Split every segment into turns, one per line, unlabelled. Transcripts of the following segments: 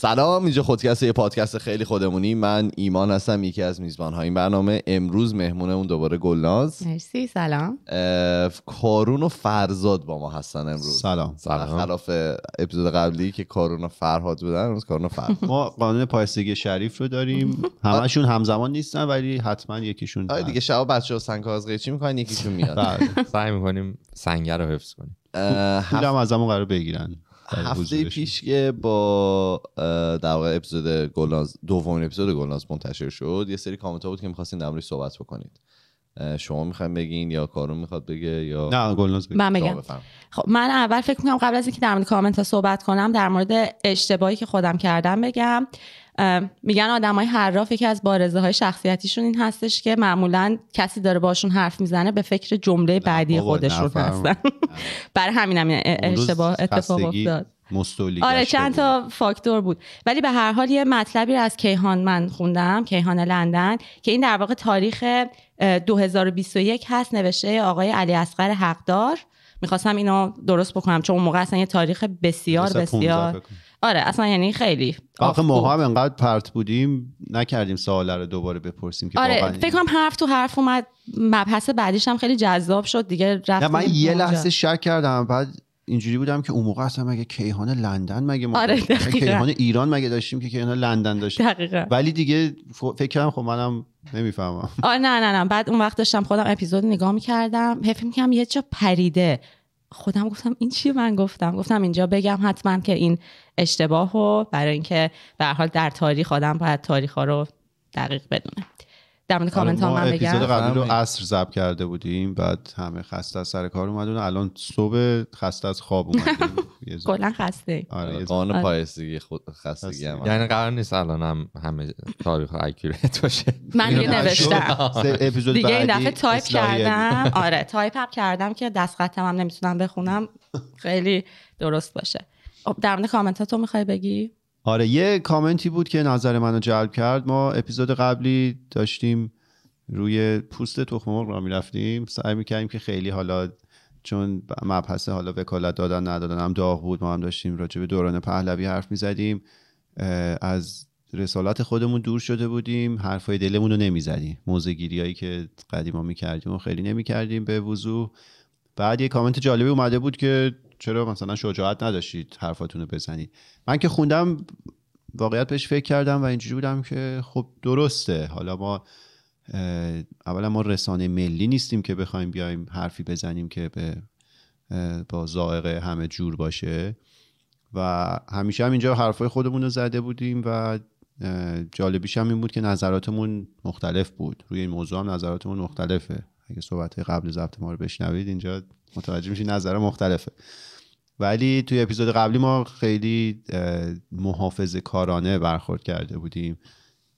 سلام اینجا خودکست یه پادکست خیلی خودمونی. من ایمان هستم یکی از میزبان های این برنامه. امروز مهمونه اون دوباره گلناز.
مرسی سلام.
کارون و فرزاد با ما هستن امروز.
سلام.
خلاف اپیزود قبلی که کارون و فرهاد بودن امروز کارون و فرهاد.
ما قانون پایستگی شریف رو داریم. همشون همزمان نیستن ولی حتما یکیشون
آره دیگه شب بچه ها سنگ کاغذ قیچی می‌کنن؟ یکیشون میاد.
بله.
سعی می‌کنیم سنگر رو حفظ کنیم.
هم از همون قرار بگیرن.
هفته
حضورشون.
پیش که با در واقع اپیزود گلناز دومین اپیزود گلناز منتشر شد یه سری کامنت ها بود که می‌خواستین در موردش صحبت بکنید شما می‌خواین بگین یا کارون می‌خواد بگه یا
نه گلناز بگیر.
من بگم
بفرمایید.
خب من اول فکر می‌کنم قبل از اینکه در مورد کامنت ها صحبت کنم در مورد اشتباهی که خودم کردم بگم میگن آدم های حراف یکی از بارزه های شخصیتیشون این هستش که معمولا کسی داره باشون حرف می‌زنه به فکر جمله بعدی خودشون. هستن برای
اون روز
اشتباه اتفاق افتاد
مستولی
آره چند. تا فاکتور بود ولی به هر حال یه مطلبی رو از کیهان من خوندم کیهان لندن که این در واقع تاریخ اه، 2021 هست نوشته آقای علی اصغر حقدار می‌خواستم اینو درست بکنم چون اون موقع اصلا یه تاریخ بسیار
215
بسیار. آره اصلا یعنی خیلی
آخه ما. هم انقدر پرت بودیم نکردیم سوال رو دوباره بپرسیم که
آره فکر کنم حرف تو حرف اومد مبحث بعدیش هم خیلی جذاب شد دیگه رفتیم
من یه. لحظه شک کردم بعد اینجوری بودم که اون موقع اصلا مگه کیهان لندن مگه ما
آره،.
کیهان ایران مگه داشتیم که کیهان لندن داشتیم
دقیقا
ولی دیگه ف- فکر کردم خب منم نمی‌فهمم
آه نه نه نه بعد اون وقت داشتم خودم اپیزود نگاه می‌کردم فکر یه جا پریده خودم گفتم این چی من گفتم؟ گفتم اینجا بگم حتما که این اشتباه رو برای اینکه به حال در تاریخ آدم باید تاریخ ها رو دقیق بدونه. در مورد کامنت ها
آره،
من
اپیزود
بگم
قبلی رو. عصر ضبط کرده بودیم بعد همه خسته از سر کار اومدن الان صبح خسته از خواب اومدیم.
کلا خسته.
آره،.
قانون
آره.
پایستگی خود خستگی
یعنی قرار نیست الان هم همه تاریخ اکیوریت باشه.
من دیگه نوشتم.
سه اپیزود
دیگه این دفعه تایپ. کردم. آره تایپ هم کردم که دست خطم هم نمی‌تونم بخونم. خیلی درست باشه. خب، در مورد کامنت ها تو می‌خوای بگی؟
آره یه کامنتی بود که نظر منو جلب کرد. ما اپیزود قبلی داشتیم روی پوست تخم مرغ را می‌رفتیم. سعی می‌کردیم که خیلی حالا چون مبحث حالا وکالت دادن ندادن هم داغ بود ما هم داشتیم راجع به دوران پهلوی حرف می‌زدیم. از رسالت خودمون دور شده بودیم. حرفای دلمون رو نمی‌زدیم. موزگیری هایی که قدیما می‌کردیم و خیلی نمی‌کردیم به وضوح. بعد یه کامنت جالبی اومده بود که چرا مثلا شجاعت نداشتید حرفاتون رو بزنید من که خوندم واقعیت بهش فکر کردم و اینجوری بودم که خب درسته. حالا ما اولا ما رسانه ملی نیستیم که بخوایم بیایم حرفی بزنیم که به با ذائقه همه جور باشه. و همیشه هم اینجا حرفای خودمون رو زده بودیم و جالبیش هم این بود که نظراتمون مختلف بود. روی این موضوع هم نظراتمون مختلفه. اگه صحبت قبل ضبط ما رو بشنوید اینجا متوجه میشید نظر مختلفه. ولی توی اپیزود قبلی ما خیلی محافظ کارانه برخورد کرده بودیم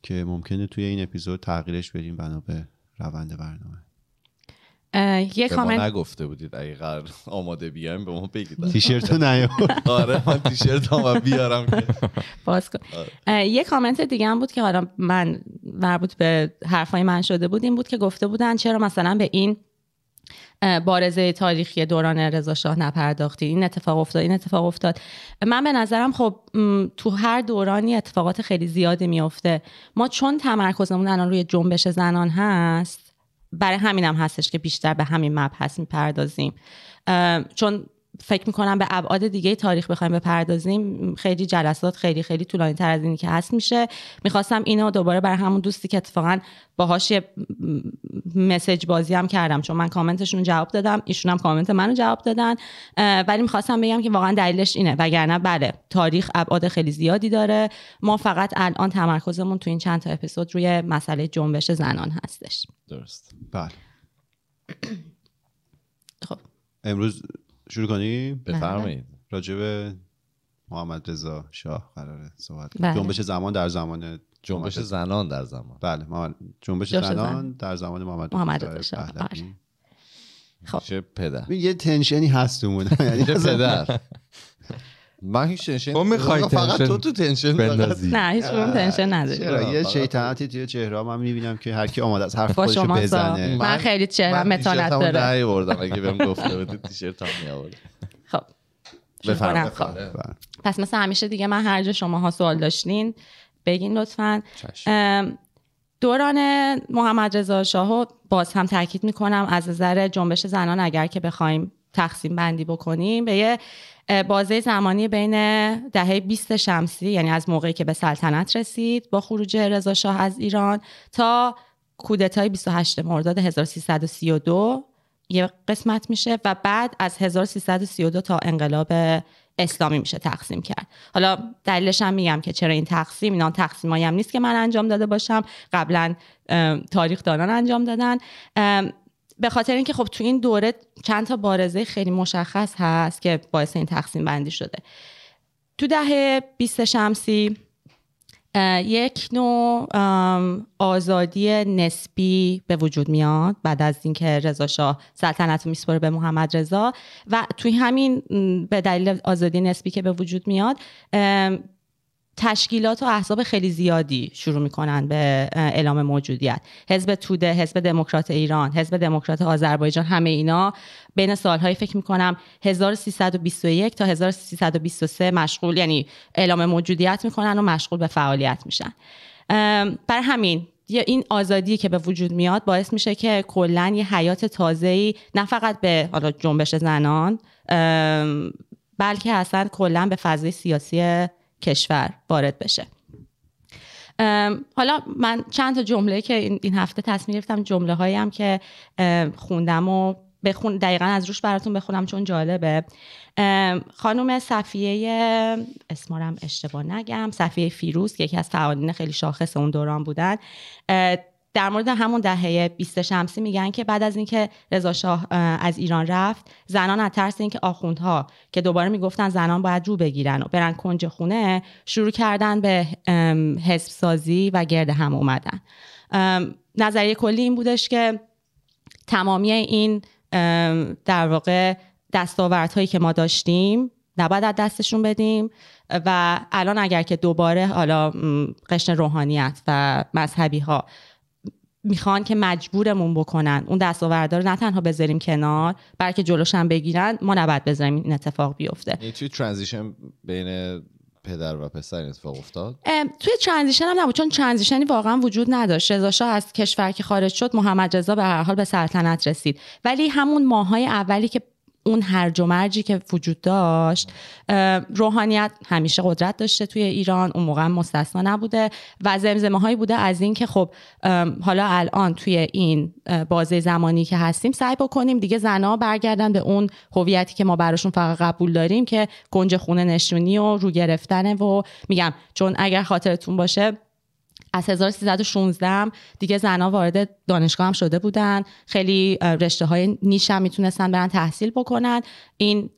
که ممکنه توی این اپیزود تغییرش بدیم بنا به روند برنامه.
یه کامنت
نگفته بودید اگه قرار آماده بیایم به ما بگید.
تیشرتو نیار.
آره من تیشرت هم بیارم.
باز کن.
آره.
یه کامنت دیگه هم بود که حالا من مربوط به حرفای من شده بود این بود که گفته بودن چرا مثلا به این بارزه تاریخی دوران رضا شاه نپرداختی؟ این اتفاق افتاد این اتفاق افتاد. من به نظرم خب تو هر دورانی اتفاقات خیلی زیادی میفته ما چون تمرکزمون الان روی جنبش زنان هست برای همینم هستش که بیشتر به همین مبحث می‌پردازیم. چون فکر می‌کنم به ابعاد دیگه تاریخ بخوایم بپردازیم. خیلی جلسات خیلی خیلی طولانی تر از اینی که هست میشه. می‌خواستم اینو دوباره برای همون دوستی که اتفاقا باهاش یه م- مسیج بازی هم کردم. چون من کامنتشون جواب دادم. ایشون هم کامنت منو جواب دادن. ولی می‌خواستم بگم که واقعا دلیلش اینه. وگرنه بله تاریخ ابعاد خیلی زیادی داره. ما فقط الان تمرکزمون تو این چند تا اپیزود روی مسئله جنبش زنان هستش.
درست.
بله.
خب.
امروز شروع کنیم
بفرمایید
راجع به محمد رضا شاه قراره صحبت کنیم
بله.
جنبش زمان در زمان
جنبش زنان در زمان
بله محمد- جنبش زنان
زن.
در زمان محمد
محمد
رضا
شاه،. آره. خب.
چه پدر
یه تنشنی هست یعنی
پدر من هیچ تنشن
تو می‌خوای
فقط
تنشن
تو تو تنشن
بندازی.
نه هیچ کدوم تنشن نداری.
چرا؟ یه شیطنتی توی چهره من می‌بینم که هر کی آماده از حرف خودش. بزنه.
من خیلی چهرم متانت داره.
نه بردم اگه بهم گفته بودی تیشرت هم میآورد.
خب.
بفرمایید.
خب.
بله.
پس مثل همیشه دیگه من هر جا شماها سوال داشتین بگین لطفا. دوران محمد رضا شاهو باز هم تاکید می‌کنم از نظر جنبش زنان اگر که بخوایم تقسیم بندی بکنیم به یه بازه زمانی بین دهه 20 شمسی یعنی از موقعی که به سلطنت رسید با خروج رضا شاه از ایران تا کودتای 28 مرداد 1332 یه قسمت میشه و بعد از 1332 تا انقلاب اسلامی میشه تقسیم کرد. حالا دلیلش هم میگم که چرا این تقسیم اینا تقسیمایی هم نیست که من انجام داده باشم. قبلا تاریخ دانان انجام دادن. به خاطر اینکه خب تو این دوره چند تا بارزه خیلی مشخص هست که باعث این تقسیم بندی شده. تو دهه 20 شمسی یک نوع آزادی نسبی به وجود میاد بعد از اینکه رضا شاه سلطنت میسپره به محمد رضا و توی همین به دلیل آزادی نسبی که به وجود میاد تشکیلات و احزاب خیلی زیادی شروع می‌کنن به اعلام موجودیت. حزب توده حزب دموکرات ایران حزب دموکرات آذربایجان همه اینا بین سالهای فکر می‌کنم 1321 تا 1323 مشغول یعنی اعلام موجودیت می‌کنن و مشغول به فعالیت میشن. برای همین یه این آزادی که به وجود میاد باعث میشه که کلا یه حیات تازه‌ای نه فقط به حالا جنبش زنان بلکه اصلا کلا به فضای سیاسی کشور وارد بشه. حالا من چند تا جمله که این هفته تصمیم گرفتم جمله هایی هم که خوندم و بخون دقیقا از روش براتون بخونم چون جالبه. خانم صفیه اسمارم اشتباه نگم صفیه فیروز که یکی از فعالین خیلی شاخص اون دوران بودن. در مورد همون دهه 20 شمسی میگن که بعد از اینکه رضا شاه اه، از ایران رفت زنان از ترس اینکه آخوندها که دوباره می‌گفتن زنان باید رو بگیرن و برن کنج خونه شروع کردن به حزب سازی و گرد هم اومدن. نظریه کلی این بودش که تمامی این در واقع دستاوردهایی که ما داشتیم نباید از دستشون بدیم و الان اگر که دوباره حالا قشن روحانیت و مذهبی ها می‌خوان که مجبورمون بکنن. اون دستاوردها رو نه تنها بذاریم کنار بلکه جلوش هم بگیرن ما نباید بذاریم این اتفاق بیفته.
یعنی توی transition بین پدر و پسر اتفاق افتاد؟
توی transition هم نبود چون transition ی واقعا وجود نداشت. رضا شاه از کشور که خارج شد محمد رضا به هر حال به سلطنت رسید. ولی همون ماهای اولی که اون هرج و مرجی که وجود داشت روحانیت همیشه قدرت داشته توی ایران اون موقع مستثنا نبوده و زمزمه هایی بوده از این که خب حالا الان توی این بازه زمانی که هستیم سعی بکنیم دیگه زنها برگردن به اون هویتی که ما براشون فقط قبول داریم که گنج خونه نشونی و رو گرفتنه و میگم چون اگر خاطرتون باشه از 1316 هم دیگه زنها وارد دانشگاه هم شده بودن. خیلی رشته های نیش هم می‌تونستن برن تحصیل بکنن. این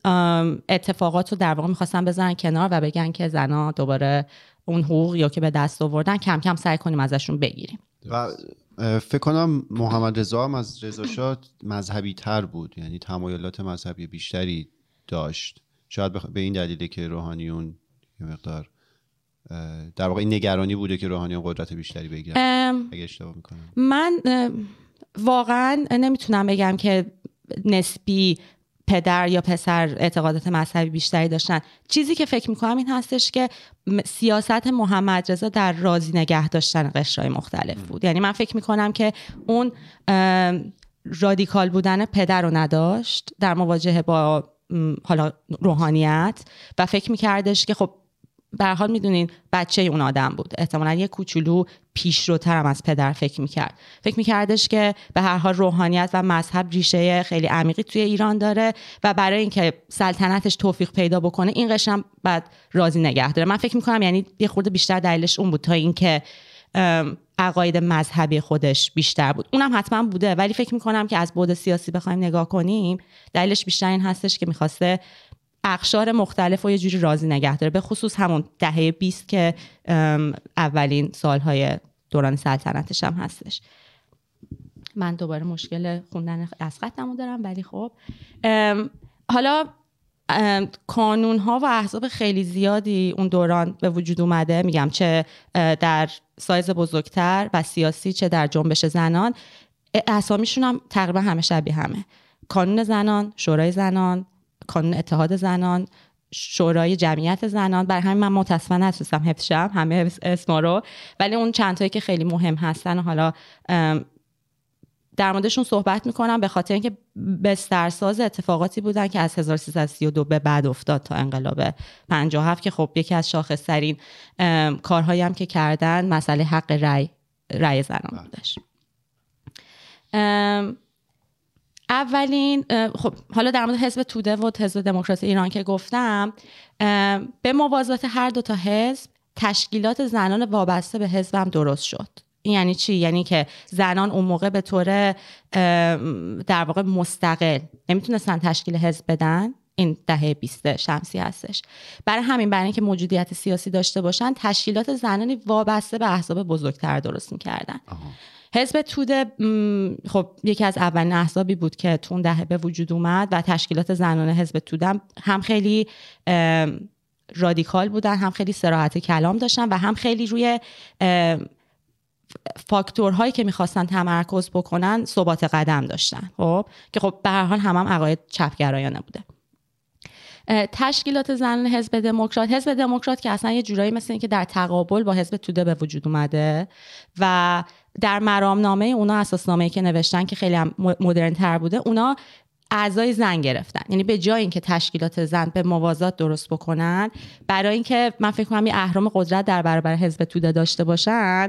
اتفاقات رو در واقع می‌خواستن بزنن کنار و بگن که زنها دوباره اون حقوق یا که به دست آوردن کم کم سعی کنیم ازشون بگیریم.
و فکر کنم محمد رضا هم از رضا مذهبی تر بود. یعنی تمایلات مذهبی بیشتری داشت. شاید به این دلیله که روحانیون یه مقدار در واقع این نگرانی بوده که روحانیون قدرت بیشتری بگیرن اگه اشتباه می‌کنم.
من واقعا نمی‌تونم بگم که نسبی پدر یا پسر اعتقادات مذهبی بیشتری داشتن. چیزی که فکر می‌کنم این هستش که سیاست محمد رضا در راضی نگه داشتن قشرهای مختلف بود. یعنی من فکر می‌کنم که اون رادیکال بودن پدر رو نداشت در مواجهه با حالا روحانیت و فکر میکردش که خب به حال می‌دونین بچه اون آدم بود. احتمالا یه کوچولو پیشروتر هم از پدر فکر می‌کرد. فکر میکردش که به هر حال روحانیت و مذهب ریشه خیلی عمیقی توی ایران داره و برای اینکه سلطنتش توفیق پیدا بکنه این قشم بعد راضی نگه داره. من فکر می‌کنم یعنی یه خورده بیشتر دلیلش اون بود تا اینکه عقاید مذهبی خودش بیشتر بود. اونم حتما بوده. ولی فکر می‌کنم که از بود سیاسی بخوایم نگاه کنیم دلیلش بیشتر این هستش که می‌خواسته اقشار مختلف و یه جوری راضی نگه داره به خصوص همون دهه 20 که اولین سالهای دوران سلطنتش هم هستش. من دوباره مشکل خوندن از خطمو دارم ولی خب حالا کانون ها و احزاب خیلی زیادی اون دوران به وجود اومده. میگم چه در سایز بزرگتر و سیاسی چه در جنبش زنان. اسامیشون هم تقریبا همه شبیه همه. کانون زنان شورای زنان کانون اتحاد زنان شورای جمعیت زنان برای همین من متاسفانه نتونستم حفظ شم همه اس- اسما رو. ولی اون چند تایی که خیلی مهم هستن و حالا در موردشون صحبت می‌کنم به خاطر اینکه بسترساز اتفاقاتی بودن که از 1332 به بعد افتاد تا انقلاب 57 که خب یکی از شاخصترین کارهایی هم که کردن مسئله حق رأی رأی زنان بودش. ام، اولین خب حالا در مورد حزب توده و حزب دموکرات ایران که گفتم به موازات هر دو تا حزب تشکیلات زنان وابسته به حزبم درست شد. این یعنی چی؟ یعنی که زنان اون موقع به طور در واقع مستقل نمی‌تونستن تشکیل حزب بدن. این دهه 20 شمسی هستش. برای همین برای اینکه موجودیت سیاسی داشته باشن تشکیلات زنانی وابسته به احزاب بزرگتر درست می‌کردن. حزب توده خب یکی از اولین احزابی بود که تو اون دهه به وجود اومد و تشکیلات زنان حزب توده هم- خیلی رادیکال بودن هم خیلی سراحت کلام داشتن و هم خیلی روی فاکتورهایی که می‌خواستن تمرکز بکنن ثبات قدم داشتن. خب که خب به هر حال هم هم عقاید چپگرایانه بوده. تشکیلات زنان حزب دموکرات. حزب دموکرات که اصلا یه جورایی مثل اینکه در تقابل با حزب توده به وجود اومده و در مرامنامه اونا اساسنامه‌ای که نوشتن که خیلی هم مدرن تر بوده اونا اعضای زن گرفتن. یعنی به جای اینکه تشکیلات زن به موازات درست بکنن برای اینکه من فکر کنم یه اهرام قدرت در برابر حزب توده داشته باشن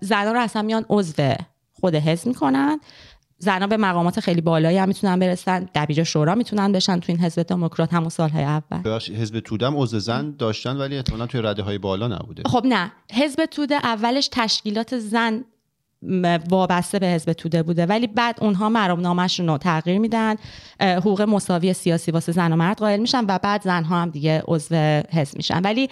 زنان رو اصلا میان عضو خود حزب می‌کنن. زنها به مقامات خیلی بالایی هم می‌تونن برسن. دبیر شورا می‌تونن بشن تو این حزب دموکرات همون سالهای اول.
حزب تودم عضو زن داشتن ولی احتمالاً توی رده های بالا نبوده.
خب نه. حزب توده اولش تشکیلات زن وابسته به حزب توده بوده. ولی بعد اونها مرامنامهشون رو تغییر میدن. حقوق مساوی سیاسی واسه زن و مرد قائل میشن و بعد زنها هم دیگه عضو حزب میشن. ولی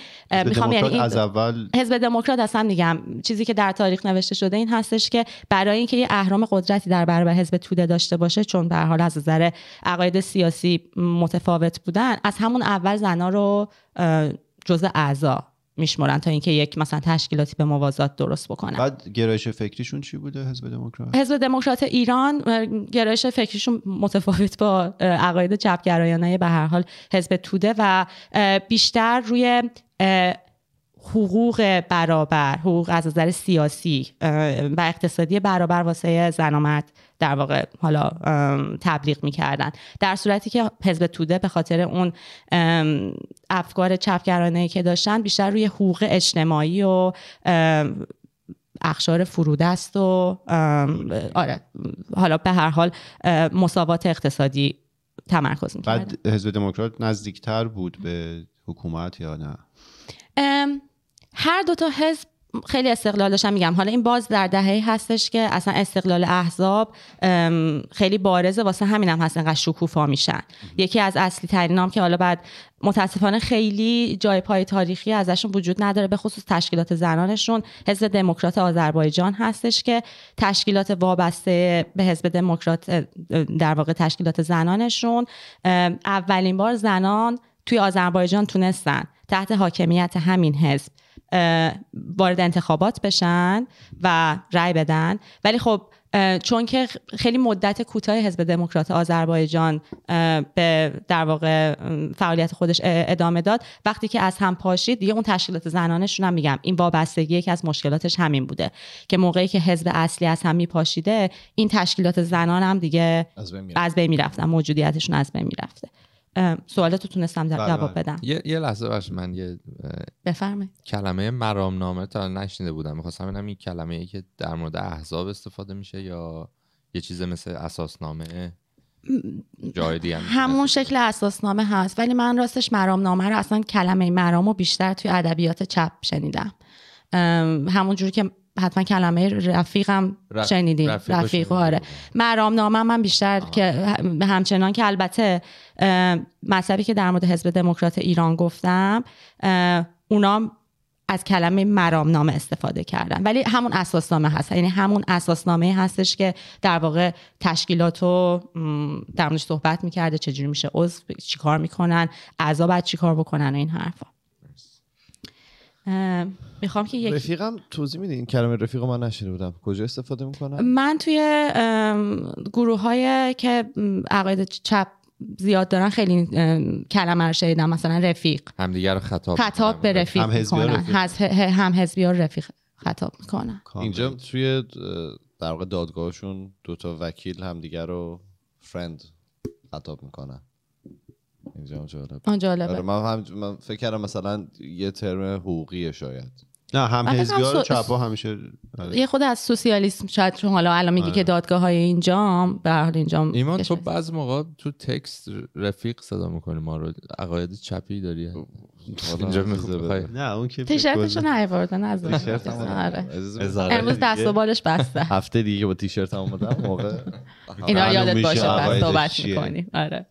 می‌خوام یعنی
از اول
حزب دموکرات اصلا میگم چیزی که در تاریخ نوشته شده این هستش که برای اینکه یه اهرام قدرتی در برابر حزب توده داشته باشه چون به حال از نظر عقاید سیاسی متفاوت بودن از همون اول زنا رو جزء اعضا میشمرن تا اینکه یک مثلا تشکیلاتی به موازات درست بکنن.
بعد گرایش فکریشون چی بوده حزب دموکرات؟
حزب دموکرات ایران گرایش فکریشون متفاوت با عقاید چپگرایانه به هر حال حزب توده و بیشتر روی حقوق برابر حقوق از نظر سیاسی و اقتصادی برابر واسه زن و مرد در واقع حالا تبلیغ می‌کردن. در صورتی که حزب توده به خاطر اون افکار چپگرانه که داشتن بیشتر روی حقوق اجتماعی و اخشار فرودست و آره حالا به هر حال مساوات اقتصادی تمرکز می‌کردن.
بعد حزب دموکرات نزدیکتر بود به حکومت یا نه؟
هر دو تا حزب خیلی استقلال داشتن میگم. حالا این باز در دهه هستش که اصلا استقلال احزاب خیلی بارزه واسه همین هم هست انقدر شکوفا میشن. یکی از اصلی ترین هم که حالا بعد متاسفانه خیلی جای پای تاریخی ازشون وجود نداره به خصوص تشکیلات زنانشون. حزب دموکرات آذربایجان هستش که تشکیلات وابسته به حزب دموکرات در واقع تشکیلات زنانشون. اولین بار زنان توی آذربایجان تونستن. تحت حاکمیت همین حزب. وارد انتخابات بشن و رأی بدن. ولی خب چون که خیلی مدت کوتاه حزب دموکرات آذربایجان به در واقع فعالیت خودش ادامه داد. وقتی که از هم پاشید دیگه اون تشکیلات زنانشون هم میگم این وابستگی یکی از مشکلاتش همین بوده که موقعی که حزب اصلی از هم میپاشیده این تشکیلات زنان هم دیگه
از بین میره.
از بین می‌رفتن موجودیتشون از بین می‌رفته. سوالاتو تونستم
بله،
جواب
بله.
بدم.
یه, یه لحظه باش من یه
بفرمایید.
کلمه مرامنامه تا نشنیده بودم. می‌خواستم ببینم این کلمه ای که در مورد احزاب استفاده میشه یا یه چیز مثل اساسنامه جای دیگه هم
همون شکل اساسنامه هست ولی من راستش مرامنامه رو اصلا کلمه مرام رو بیشتر توی ادبیات چپ شنیدم. همون جوری که حتما کلمه رفیقم
رف-
شنیدین.
رفیق
رفیق آره.
بودم.
مرامنامه من بیشتر که هم- همچنان که البته مطلبی که در مورد حزب دموکرات ایران گفتم اونا از کلمه مرامنامه استفاده کردن. ولی همون اساسنامه هست. یعنی همون اساسنامه هستش که در واقع تشکیلات رو در موردش صحبت می‌کرده چجوری میشه عضو چیکار می‌کنن اعضا باید چیکار بکنن و این حرفا. می‌خوام که یک
رفیقم توضیح میدی؟ این کلمه رفیق من نشیده بودم. کجا استفاده می‌کنم؟
من توی گروه های که عقاید چپ زیاد دارن خیلی کلمه رو شنیدم. مثلا رفیق.
همدیگه رو خطاب
خطاب به. رفیق
هم حزبی ها
می‌کنن هم حزبی رفیق خطاب می‌کنن
اینجا توی در واقع دادگاهشون دوتا وکیل همدیگه رو فرند خطاب می‌کنن. اینجا هم جالب
آن
آره
جالبه
من, هم من فکر کردم مثلا یه ترم حقوقیه شاید.
نه هم
من فکر
حزبی ها
کنم
و
سو-
چپا همیشه آره.
یه خود از سوسیالیسم شاید چون حالا الان میگی
آره.
که دادگاه های اینجا به هر حال اینجا
ایمان تو بعض موقع تو تکست رفیق صدا می‌کنی ما رو عقاید چپی داری؟ اینجا می‌خوای.
نه اون که
تیشرتشو
تیشرت هم
آره.
هزاره
امروز دست و. بالش بسته.
هفته دیگه با تیشرت هم اومدم موقع
اینا یادت باشه بعد صحبت
چیه.
می‌کنیم. آره.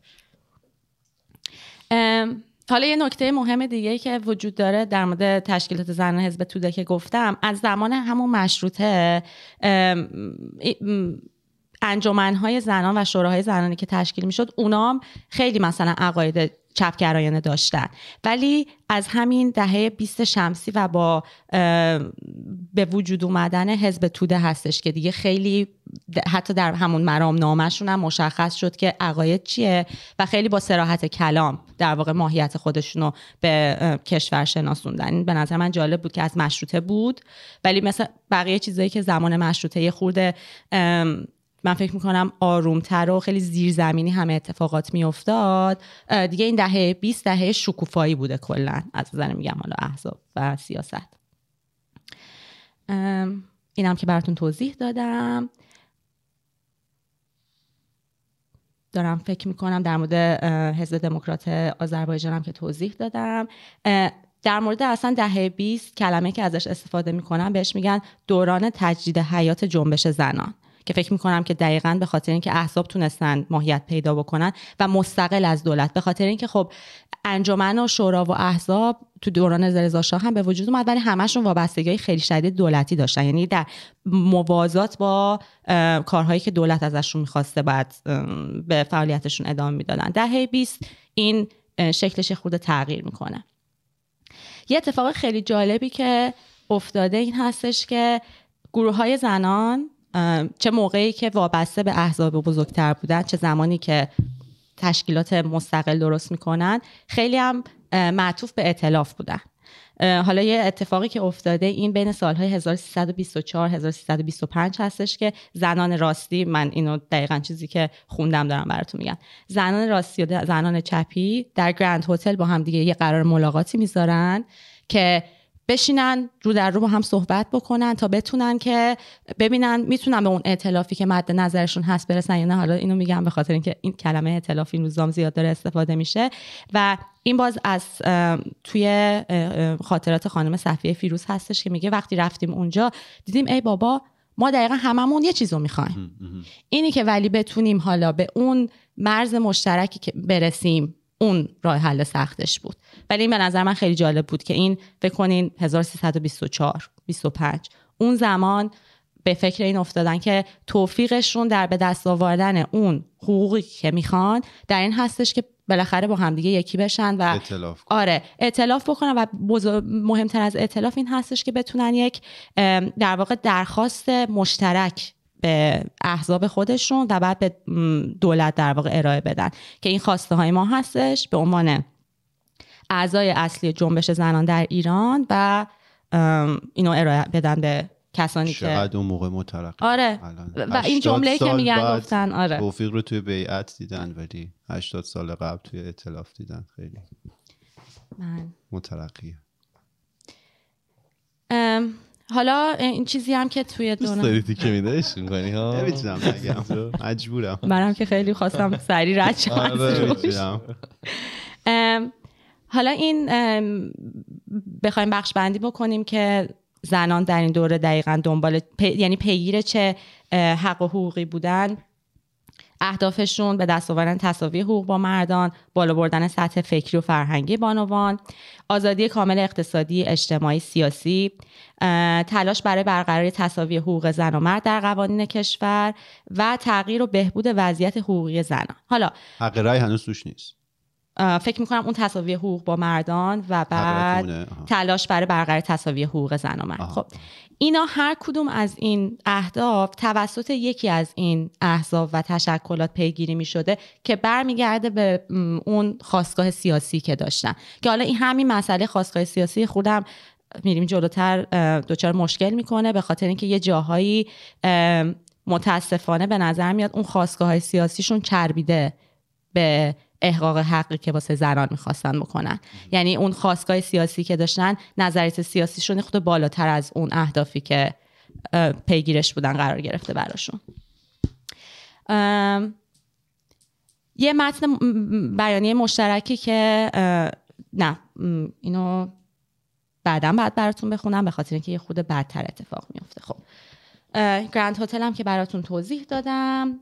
حالا یه نکته مهم دیگه که وجود داره در مورد تشکیلات زن حزب توده که گفتم از زمان همون مشروطه انجمنهای زنان و شوراهای زنانی که تشکیل می‌شد اونام خیلی مثلا عقاید چپگرایانه داشتن. ولی از همین دهه 20 شمسی و با به وجود اومدن حزب توده هستش که دیگه خیلی حتی در همون مرام نامشون هم مشخص شد که عقاید چیه و خیلی با سراحت کلام در واقع ماهیت خودشون رو به کشور شناسوندن. به نظر من جالب بود که از مشروطه بود. ولی مثل بقیه چیزایی که زمان مشروطه خورده من فکر می‌کنم آرومتر و خیلی زیرزمینی همه اتفاقات میافتاد. دیگه این دهه 20 دهه شکوفایی بوده کلا از نظر میگم حالا احزاب و سیاست. اینم که براتون توضیح دادم. دارم فکر می‌کنم در مورد حزب دموکرات آذربایجان هم که توضیح دادم. در مورد اصلا دهه 20 کلمه که ازش استفاده می‌کنم بهش میگن دوران تجدید حیات جنبش زنان. که فکر می‌کنم که دقیقا به خاطر اینکه احزاب تونستن ماهیت پیدا بکنن و مستقل از دولت. به خاطر اینکه خب انجمن و شورا و احزاب تو دوران رضا شاه هم به وجود اومد ولی همشون وابستگی خیلی شدید دولتی داشتن. یعنی در موازات با کارهایی که دولت ازشون می‌خواسته بعد به فعالیتشون ادامه می‌دادن. دهه 20 این شکلش خورده تغییر می‌کنه. یه اتفاق خیلی جالبی که افتاده این هستش که گروه های زنان چه موقعی که وابسته به احزاب بزرگتر بودن چه زمانی که تشکیلات مستقل درست می‌کنن خیلی هم معطوف به اطلاف بودن. حالا یه اتفاقی که افتاده این بین سالهای 1324 1325 هستش که زنان راستی من اینو دقیقا چیزی که خوندم دارم براتون میگم. زنان راستی و زنان چپی در گرند هتل با هم دیگه یه قرار ملاقاتی می‌ذارن که بشینن رو در رو با هم صحبت بکنن تا بتونن که ببینن می‌تونن به اون ائتلافی که مد نظرشون هست برسن یا نه. حالا اینو میگم به خاطر اینکه این کلمه ائتلاف این روزام زیاد داره استفاده میشه. و این باز از توی خاطرات خانم صفیه فیروز هستش که میگه وقتی رفتیم اونجا دیدیم ای بابا ما دقیقا هممون یه چیزو می‌خوایم. اینی که ولی بتونیم حالا به اون مرز مشترکی که برسیم اون راه حل سختش بود ولی این به نظر من خیلی جالب بود که این فکر کنین 1324 25 اون زمان به فکر این افتادن که توفیقشون در به دست آوردن اون حقوقی که می‌خوان در این هستش که بالاخره با همدیگه یکی بشن و
اطلاف کن.
آره اعتلاف بکنن و بزرگ- مهمتر از اعتلاف این هستش که بتونن یک در واقع درخواست مشترک به احزاب خودشون و بعد به دولت در واقع ارائه بدن. که این خواسته های ما هستش به عنوان اعضای اصلی جنبش زنان در ایران و اینو ارائه بدن به کسانی که
چقدر اون موقع مترقی
آره. و این
80
جمله‌ای که میگن گفتن آره.
توفیق رو توی بیعت دیدن ولی 80 سال قبل توی اطلاف دیدن. خیلی
من.
مترقیه.
حالا این چیزی هم که توی
دوست داری تیکه میدهش می‌کنی ها؟
نمی‌تونم نگم. مجبورم.
منم که خیلی خواستم سری رد شم.
آره.
ام، حالا این بخوایم بخش بندی بکنیم که زنان در این دوره دقیقا دنبال پی- یعنی پیگیر چه حق و حقوقی بودن. اهدافشون به دست آوردن تساوی حقوق با مردان بالا بردن سطح فکری و فرهنگی بانوان آزادی کامل اقتصادی اجتماعی سیاسی تلاش برای برقراری تساوی حقوق زن و مرد در قوانین کشور و تغییر و بهبود وضعیت حقوقی زنان حالا
حق رای هنوز توش نیست
فکر می‌کنم اون تصاوی حقوق با مردان و بعد. تلاش برای برقراری تصاوی حقوق زن و مرد. خب اینا هر کدوم از این اهداف توسط یکی از این احزاب و تشکلات پیگیری می شده که برمیگرده به اون خواستگاه سیاسی که داشتن. که حالا این همین مسئله خواستگاه سیاسی خودم میریم جلوتر دچار مشکل می‌کنه به خاطر اینکه یه جاهایی اه، متاسفانه به نظر میاد اون خواستگاه های سیاسیشون چربیده به احقاق حقی که واسه زنان می‌خواستن بکنن. یعنی اون خواستگاه سیاسی که داشتن نظریت سیاسیشون خود بالاتر از اون اهدافی که پیگیرش بودن قرار گرفته براشون. یه متن بیانیه مشترکی که نه اینو بعدا بعد براتون بخونم به خاطر اینکه یه خود بدتر اتفاق میفته خب گرند هتل هم که براتون توضیح دادم.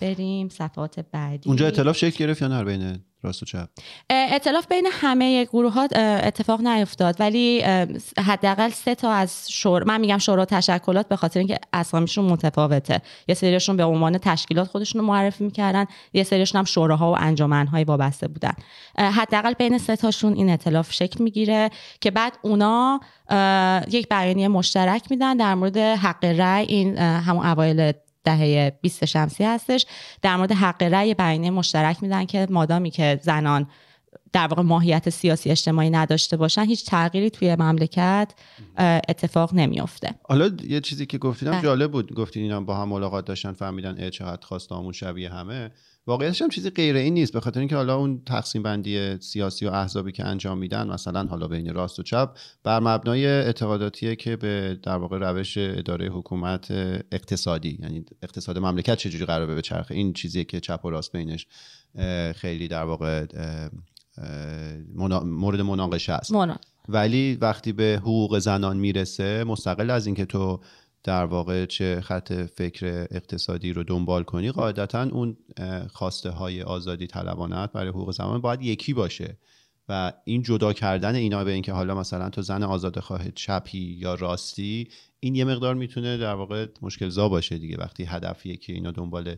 بریم صفحات بعدی.
اونجا اطلاف شکل گرفت یا نه؟ بین راست و چپ.
اطلاف بین همه گروه ها اتفاق نیفتاد ولی حداقل سه تا از شور من میگم شورا تشکلات به خاطر اینکه اسامیشون متفاوته. یه سریشون به عنوان تشکیلات خودشون رو معرفی می‌کردن یه سریشون هم شوراها و انجمنهای وابسته بودن. حداقل بین سه تاشون این اطلاف شکل می‌گیره که بعد اونا یک بیانیه مشترک میدن در مورد حق رأی این همون اوایل دهه 20 شمسی هستش در مورد حق رأی بیانیه مشترک میدن که مادامی که زنان در واقع ماهیت سیاسی اجتماعی نداشته باشن هیچ تغییری توی مملکت اتفاق نمیافته.
حالا یه چیزی که گفتیدم
بله.
جالب بود. گفتین اینا با هم ملاقات داشتن فهمیدن اه چقدر خواستامون شبیه همه. واقعیتش هم چیزی غیر این نیست. به خاطر اینکه حالا اون تقسیم بندی سیاسی و احزابی که انجام میدن مثلا حالا بین راست و چپ بر مبنای اعتقاداتیه که به در واقع روش اداره حکومت اقتصادی یعنی اقتصاد مملکت چجوری قراره به چرخه. این چیزیه که چپ و راست بینش خیلی در واقع منا- مورد مناقشه است. ولی وقتی به حقوق زنان می‌رسه مستقل از اینکه تو در واقع چه خط فکر اقتصادی رو دنبال کنی قاعدتا اون خواسته های آزادی طلبانت برای حقوق زنان باید یکی باشه و این جدا کردن اینا به اینکه حالا مثلا تو زن آزاده خواه چپی یا راستی این یه مقدار می‌تونه در واقع مشکل زا باشه دیگه. وقتی هدفیه که اینا دنبال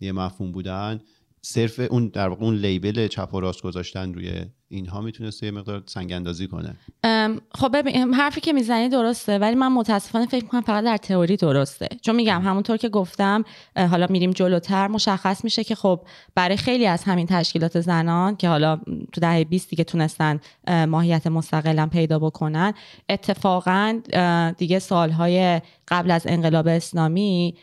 یه مفهوم بودن صرف اون در واقع اون لیبل چپ و راست گذاشتن روی اینها می‌تونسته یه مقدار سنگ اندازی کنه
خب ببین حرفی که می‌زنی درسته ولی من متاسفانه فکر می‌کنم فقط در تئوری درسته. چون میگم همونطور که گفتم حالا میریم جلوتر مشخص میشه که خب برای خیلی از همین تشکیلات زنان که حالا تو دهه 20 دیگه تونستن اه، ماهیت مستقلا پیدا بکنن اتفاقا دیگه سالهای قبل از انقلاب اسلامی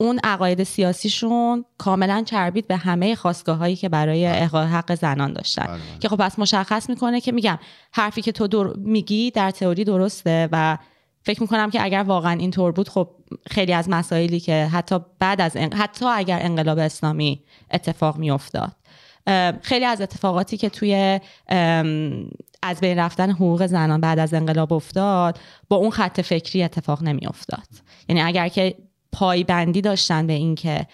اون عقاید سیاسیشون کاملا چربید به همه خواستگاه هایی که برای احقاق حق زنان داشتن.
بله، بله.
که خب پس مشخص می‌کنه که میگم حرفی که تو در... میگی در تئوری درسته و فکر می‌کنم که اگر واقعا اینطور بود خب خیلی از مسائلی که حتی بعد از انق- حتی اگر انقلاب اسلامی اتفاق میافتاد. خیلی از اتفاقاتی که توی از بین رفتن حقوق زنان بعد از انقلاب افتاد با اون خط فکری اتفاق نمیافتاد. یعنی اگر که پایبندی داشتن به اینکه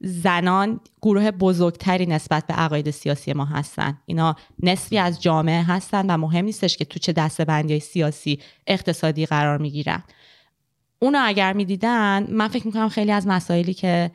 زنان گروه بزرگتری نسبت به عقاید سیاسی ما هستن. اینا نصفی از جامعه هستن و مهم نیستش که تو چه دستبندی سیاسی اقتصادی قرار می‌گیرن. اونو اگر می‌دیدن من فکر می‌کنم خیلی از مسائلی که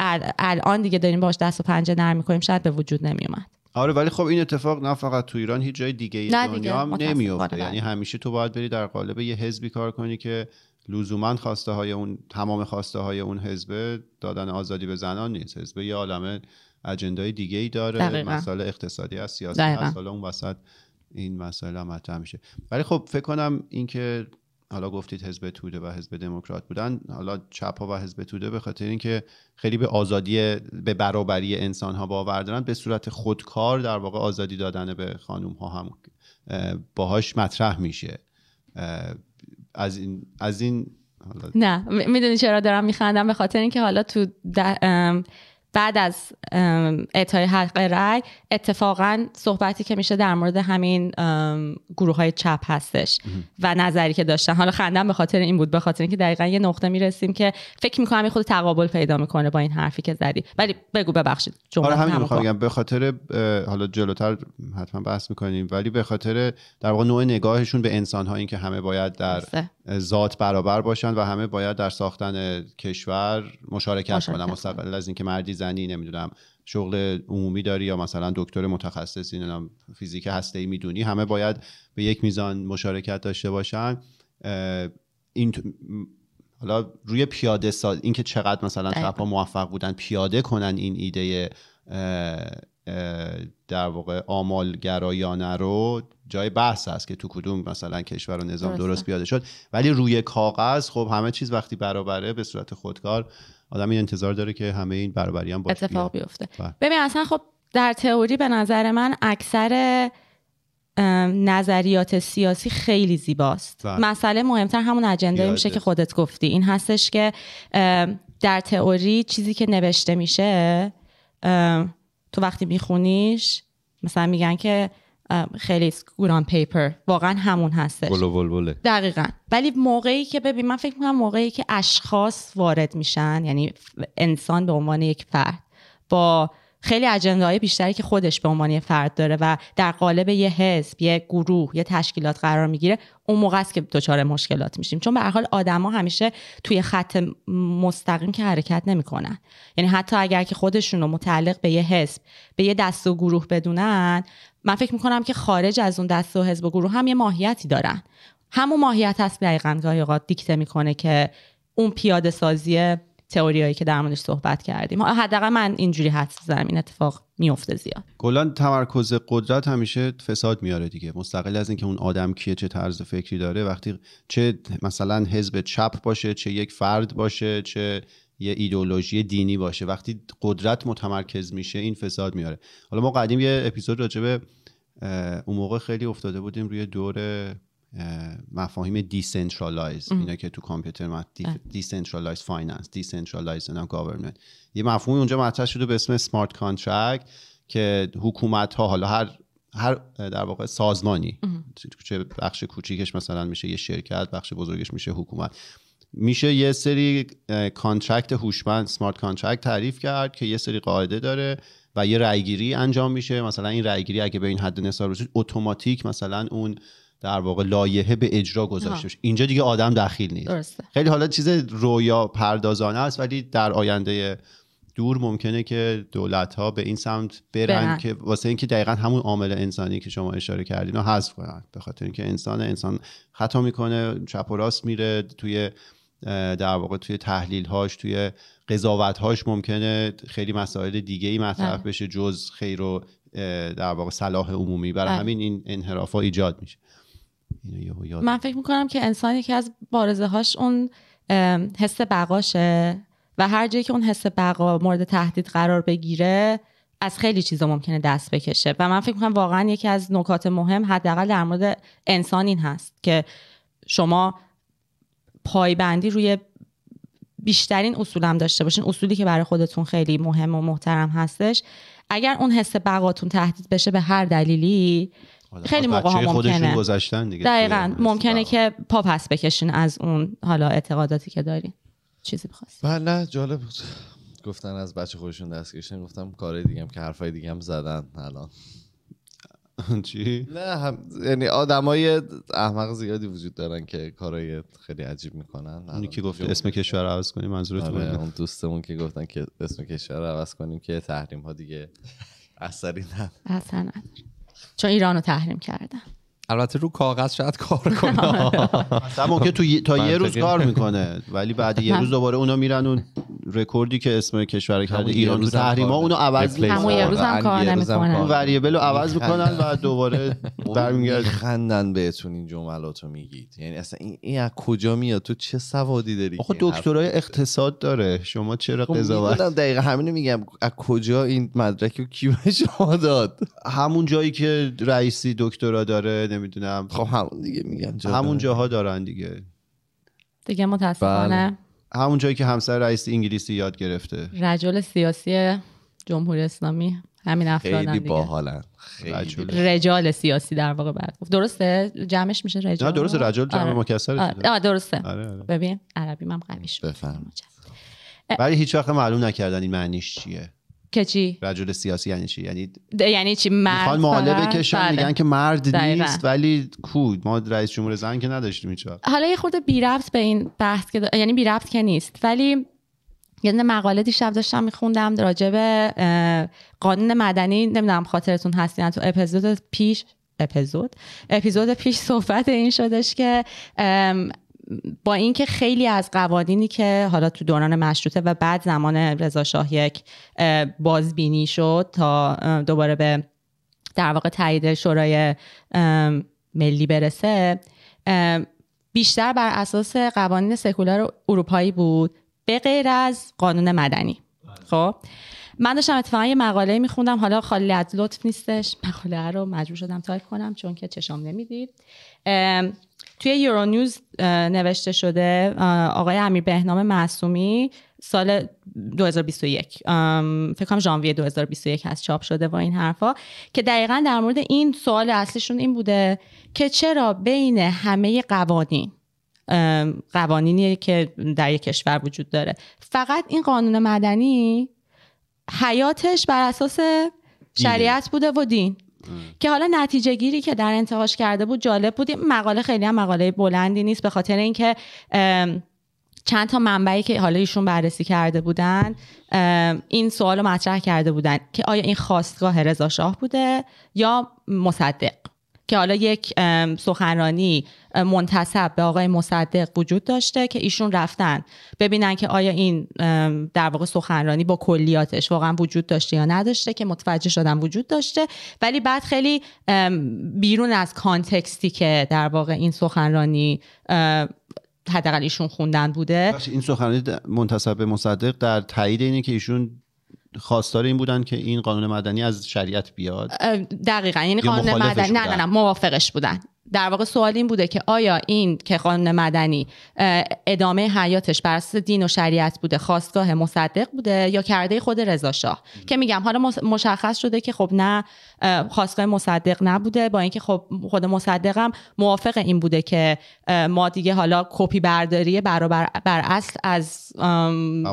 ال- الان دیگه داریم باش دست و پنجه نرم می‌کنیم شاید به وجود نمیومد
آره ولی خب این اتفاق نه فقط تو ایران هیچ جای دیگه ای
نه
دنیا
دیگه،
هم نمیفته
بله.
یعنی همیشه تو باید بری در قالب یه حزبی کار کنی که لزوما خواسته های اون تمام خواسته های اون حزب دادن آزادی به زنان نیست. حزب یه عالمه اجندای دیگه ای داره.
دقیقاً.
مسائل اقتصادی هست سیاسی. هست. حالا اون وسط این مسائل هم مطرح میشه. ولی خب فکر کنم اینکه حالا گفتید حزب توده و حزب دموکرات بودن حالا چپ ها و حزب توده به خاطر اینکه خیلی به آزادی به برابری انسان ها باور دارن به صورت خودکار در واقع آزادی دادن به خانوم ها هم اه، باهاش مطرح میشه. از این از این
نه می‌دونی چرا دارم میخندم؟ به خاطر اینکه حالا تو بعد از اعطای حق رأی اتفاقا صحبتی که میشه در مورد همین گروه های چپ هستش و نظری که داشتن. حالا خندم به خاطر این بود به خاطر اینکه دقیقا یه نقطه می‌رسیم که فکر می‌کنم یه خود تقابل پیدا می‌کنه با این حرفی که زدی. ولی بگو ببخشید. جمله
آره همین می‌خوام. بگم. به خاطر حالا جلوتر حتما بحث می‌کنیم ولی به خاطر در واقع نوع نگاهشون به انسان ها این که همه باید در. ذات برابر باشن و همه باید در ساختن کشور مشارکت,
مشارکت
کنن
کنن.
مستقل از اینکه مردی زنی نمی‌دونم شغل عمومی داری یا مثلا دکتر متخصصی نمی‌دونم فیزیک هسته ای می‌دونی همه باید به یک میزان مشارکت داشته باشن این حالا روی پیاده ساز اینکه چقدر مثلا. چپا موفق بودن پیاده کنن این ایده در واقع آمالگرایانه رو جای بحث هست که تو کدوم مثلا کشور و نظام
درسته.
درست پیاده شد ولی روی کاغذ خب همه چیز وقتی برابره به صورت خودکار آدم این انتظار داره که همه این برابری هم
اتفاق. بیفته
بله.
ببین اصلا خب در تئوری به نظر من اکثر نظریات سیاسی خیلی زیباست
بله.
مسئله مهمتر همون اجنده. میشه که خودت گفتی این هستش که در تئوری چیزی که نوشته میشه تو وقتی میخونیش مثلا میگن که خیلی گوران پیپر واقعا همون هستش.
گل و بلبله
دقیقا. ولی موقعی که ببین من فکر می‌کنم موقعی که اشخاص وارد میشن یعنی انسان به عنوان یک فرد با خیلی اجنده بیشتری که خودش به عنوان یه فرد داره و در قالب یه حزب یه گروه یه تشکیلات قرار می‌گیره اون موقع است که دچار مشکلات میشیم. چون به هر حال آدما همیشه توی خط مستقیم که حرکت نمی‌کنن. یعنی حتی اگر که خودشون رو متعلق به یه حزب به یه دست و گروه بدونن من فکر می‌کنم که خارج از اون دست و حزب و گروه هم یه ماهیتی دارن. همون ماهیت هست دقیقا گاهی اوقات دیکته می‌کنه که اون پیاده سازی تئوریایی که در موردش صحبت کردیم. حداقل من اینجوری حدس می‌زنم این اتفاق میفته زیاد.
کلا تمرکز قدرت همیشه فساد میاره دیگه. مستقل از اینکه اون آدم کیه چه طرز فکری داره وقتی چه مثلا حزب چپ باشه چه یک فرد باشه چه یه ایدئولوژی دینی باشه وقتی قدرت متمرکز میشه این فساد میاره. حالا ما قدیم یه اپیزود راجبه اون موقع خیلی افتاده بودیم روی دور مفاهیم decentralized اینا که تو کامپیوتر decentralized finance decentralized government یه مفهومی اونجا مطرح شده به اسم smart contract که حکومت ها حالا هر هر در واقع سازمانی چه بخش کوچیکش مثلا میشه یه شرکت بخش بزرگش میشه حکومت. میشه یه سری contract هوشمند smart contract تعریف کرد که یه سری قاعده داره و یه رأیگیری انجام میشه. مثلا این رأیگیری اگه به این حد نصاب رسید اتوماتیک مثلا اون در واقع لایحه به اجرا گذاشته. بشه اینجا دیگه آدم دخیل نیست
درسته
خیلی حالا چیز رویا پردازانه است ولی در آینده دور ممکنه که دولت ها به این سمت برن,
برن.
که واسه اینکه دقیقا همون عامل انسانی که شما اشاره کردین رو حذف کنن به خاطر اینکه انسان انسان خطا می‌کنه چپ و راست میره توی در واقع توی تحلیل هاش توی قضاوت هاش ممکنه خیلی مسائل دیگه ای مطرح
بله.
بشه جز خیر و در واقع صلاح عمومی برای
بله.
همین این انحراف ها ایجاد میشه
من فکر می‌کنم که انسان یکی از بارزه هاش اون حس بقاشه و هر جایی که اون حس بقا مورد تهدید قرار بگیره از خیلی چیزا ممکنه دست بکشه و من فکر می‌کنم واقعا یکی از نکات مهم حداقل در مورد انسان این هست که شما پایبندی روی بیشترین اصولم داشته باشین. اصولی که برای خودتون خیلی مهم و محترم هستش. اگر اون حس بقاتون تهدید بشه به هر دلیلی خیلی
از
موقع ها ممکنه.
گذاشتن دیگه
دقیقا. ممکنه که پا پس بکشین از اون حالا اعتقاداتی که دارین. چیزی بخواست
بله نه جالب بود. گفتن از بچه خودشون دست کشن گفتم کارهای دیگه هم که حرفای دیگه هم زدن الان.
چی؟
نه هم یعنی آدمای احمق زیادی وجود دارن که کارهای خیلی عجیب می‌کنن.
اونی که گفته اسم کشور رو عوض کنیم منظورت
آره
بود
اون دوستمون که گفتن که اسم کشور رو عوض کنیم که تحریم ها دیگه اثری نداره.
اصلا نداره. چون ایران رو تحریم کردن.
البته رو کاغذ شاید کار کنه.
مثلا ممکن تو تا یه روز. کار می‌کنه ولی بعد یه روز دوباره اونا میرن اون رکوردی که اسم کشور کرده ایران تو
هم
تحریما اونو عوض
replace
همون یه روز هم کار نمی‌کنن.
اون variable رو عوض می‌کنن و دوباره برمیگرد.
خندن بهتون این جملات رو میگید. یعنی اصلا این, این از کجا میاد؟ تو چه سوادی داری
آخه دکترای اقتصاد داره. شما چرا
خب
قضاوت؟
دقیقا همینو میگم. از کجا این مدرک رو کی به شما داد؟
همون جایی که رئیسی دکترا داره نمی‌دونم.
خب همون دیگه میگم جا
همون. جاها دارن دیگه.
دیگه متاسفانه.
همون جایی که همسر رئیس انگلیسی یاد گرفته.
رجل سیاسی جمهوری اسلامی. همین افرادن
خیلی باحالن. خیلی.
رجل.
رجال سیاسی در واقع بعد گفت. درسته؟ جمعش میشه رجال؟
نه درست رجل جمع
آره.
مکسر
آره. آه، درسته.
آره آره.
ببین عربی من قوی شد.
بفهم
ولی هیچ وقت معلوم نکردن این معنیش چیه.
که چی؟
رجل سیاسی یعنی چی؟ یعنی
یعنی چی؟ مرد
می‌خوان معاله؟ بکشن
بله.
میگن که مرد
دقیقاً.
نیست ولی کو؟ ما رئیس جمهور زن که نداشتیم وقت.
حالا یه خورده بی ربط به این بحث که دا- یعنی بی ربط که نیست. ولی یه دونه مقاله دیشب داشتم میخوندم راجع به قانون مدنی نمی‌دونم خاطرتون هست یا نه تو اپیزود پیش اپیزود؟ اپیزود پیش صحبت این شدش که با اینکه خیلی از قوانینی که حالا تو دوران مشروطه و بعد زمان رضا شاه یک بازبینی شد تا دوباره به در واقع تایید شورای ملی برسه بیشتر بر اساس قوانین سکولار اروپایی بود به غیر از قانون مدنی. خب؟ من داشتم اتفاقا یه مقاله میخوندم حالا خالی از لطف نیستش. مقاله رو مجبور شدم تایپ کنم چون که چشام نمی‌دید. توی Euronews اه، نوشته شده آقای امیر بهنام معصومی سال 2021 ام، فکر کنم ژانویه 2021 هست چاپ شده و این حرفا که دقیقا در مورد این سوال اصلیشون این بوده که چرا بین همه قوانین قوانینی که در یک کشور وجود داره فقط این قانون مدنی حیاتش بر اساس شریعت بوده و دین. که حالا نتیجه گیری که در انتهاش کرده بود جالب بود. مقاله خیلی هم مقاله بلندی نیست به خاطر اینکه چند تا منبعی که حالا ایشون بررسی کرده بودن این سوال رو مطرح کرده بودن که آیا این خواستگاه رضا شاه بوده یا مصدق؟ که حالا یک سخنرانی منتصب به آقای مصدق وجود داشته که ایشون رفتن ببینن که آیا این در واقع سخنرانی با کلیاتش واقعا وجود داشته یا نداشته که متوجه شدن وجود داشته. ولی بعد خیلی بیرون از کانتکستی که در واقع این سخنرانی حداقل ایشون خوندن بوده.
این سخنرانی منتسب به مصدق در تایید اینه که ایشون خواستار این بودن که این قانون مدنی از شریعت بیاد
دقیقا یعنی قانون مدنی نه؟ نه نه موافقش بودن در واقع سوال این بوده که آیا این که قانون مدنی ادامه حیاتش بر اساس دین و شریعت بوده خواستگاه مصدق بوده یا کرده خود رضا شاه؟ که میگم حالا مشخص شده که خب نه اه، خواستگاه مصدق نبوده با اینکه خب خود مصدقم موافق این بوده که ما دیگه حالا کپی برداری برابر بر اصل از
قوانین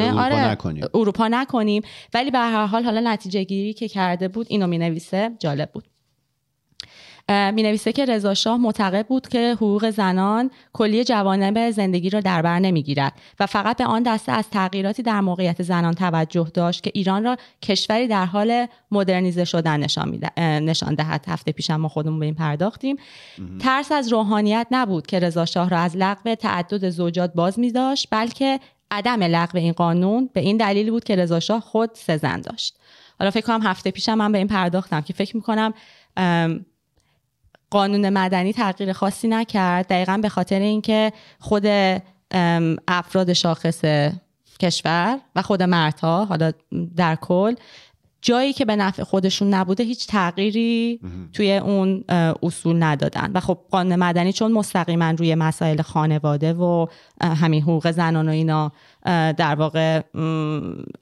اروپا
آره
نکنیم.
اروپا نکنیم. ولی به هر حال حالا نتیجه گیری که کرده بود اینو می نویسه جالب بود. می نویسه که رضا شاه معتقد بود که حقوق زنان کلی جوانب زندگی را در بر نمی‌گیرد و فقط به آن دسته از تغییراتی در موقعیت زنان توجه داشت که ایران را کشوری در حال مدرنیزه شدن نشان, نشان دهد. هفته پیشم ما خودمون به این پرداختیم. ترس از روحانیت نبود که رضا شاه را از لغو تعدد زوجات باز می داشت بلکه عدم لغو این قانون به این دلیل بود که رضا شاه خود سه زن داشت. حالا فکر کنم هفته پیشم من به این پرداختم که فکر می‌کنم قانون مدنی تغییر خاصی نکرد دقیقا به خاطر اینکه خود افراد شاخص کشور و خود مردها حالا در کل جایی که به نفع خودشون نبوده هیچ تغییری توی اون اصول ندادن. و خب قانون مدنی چون مستقیما روی مسائل خانواده و همین حقوق زنان و اینا در واقع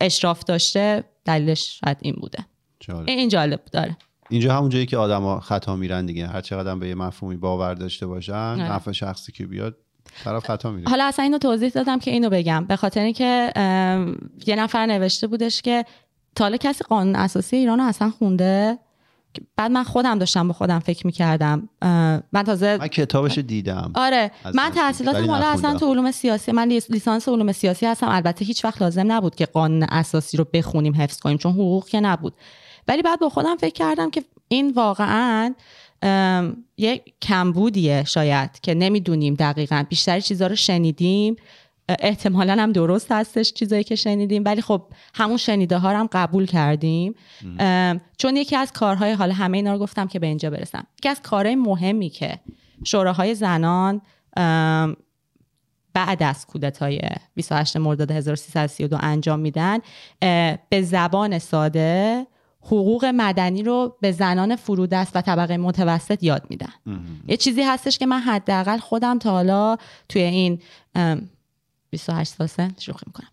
اشراف داشته دلیلش شاید این بوده.
جالب.
این جالب داره.
اینجا همون جایی که آدما خطا میرن دیگه. هر چقدر به یه مفهومی باور داشته باشن
آره.
نفع شخصی که بیاد طرف خطا میره.
حالا اصلا اینو توضیح دادم که اینو بگم. به خاطر اینکه یه نفر نوشته بودش که تا حالا کسی قانون اساسی ایران رو اصلا خونده؟ بعد من خودم داشتم با خودم فکر می‌کردم. من تازه
من کتابش دیدم.
آره. من تحصیلاتم حالا اصلا. تو علوم سیاسی من لیس- لیسانس علوم سیاسی هستم. البته هیچ وقت لازم نبود که قانون اساسی رو بخونیم حفظ کنیم چون حقوق که نبود. ولی بعد با خودم فکر کردم که این واقعا یک کمبودیه شاید که نمی‌دونیم دقیقا. بیشتر چیزها رو شنیدیم. احتمالا هم درست هستش چیزایی که شنیدیم. ولی خب همون شنیده ها رو هم قبول کردیم. چون یکی از کارهای حالا همه اینا رو گفتم که به اینجا برسم. یکی از کارهای مهمی که شوراهای زنان بعد از کودتای 28 مرداد 1332 انجام میدن به زبان ساده حقوق مدنی رو به زنان فرودست و طبقه متوسط یاد میدن. یه چیزی هستش که من حداقل خودم تا حالا توی این ام، 28 سال سن شوخی می‌کنم.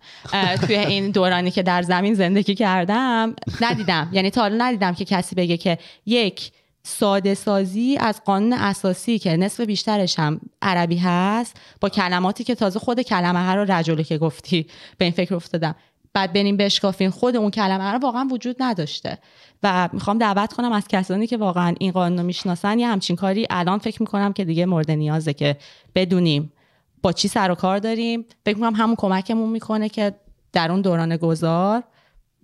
توی این دورانی که در زمین زندگی کردم ندیدم. یعنی تا حالا ندیدم که کسی بگه که یک ساده سازی از قانون اساسی که نصف بیشترش هم عربی هست با کلماتی که تازه خود کلمه ها رو رجله که گفتی به این فکر افتادم. بعد بریم بشکافیم. خود اون کلمه رو واقعا وجود نداشته. و می‌خوام دعوت کنم از کسانی که واقعا این قانون رو می‌شناسن. یه همچین کاری الان فکر می‌کنم که دیگه مورد نیازه که بدونیم با چی سر و کار داریم. فکر می‌کنم همون کمکمون می‌کنه که در اون دوران گذار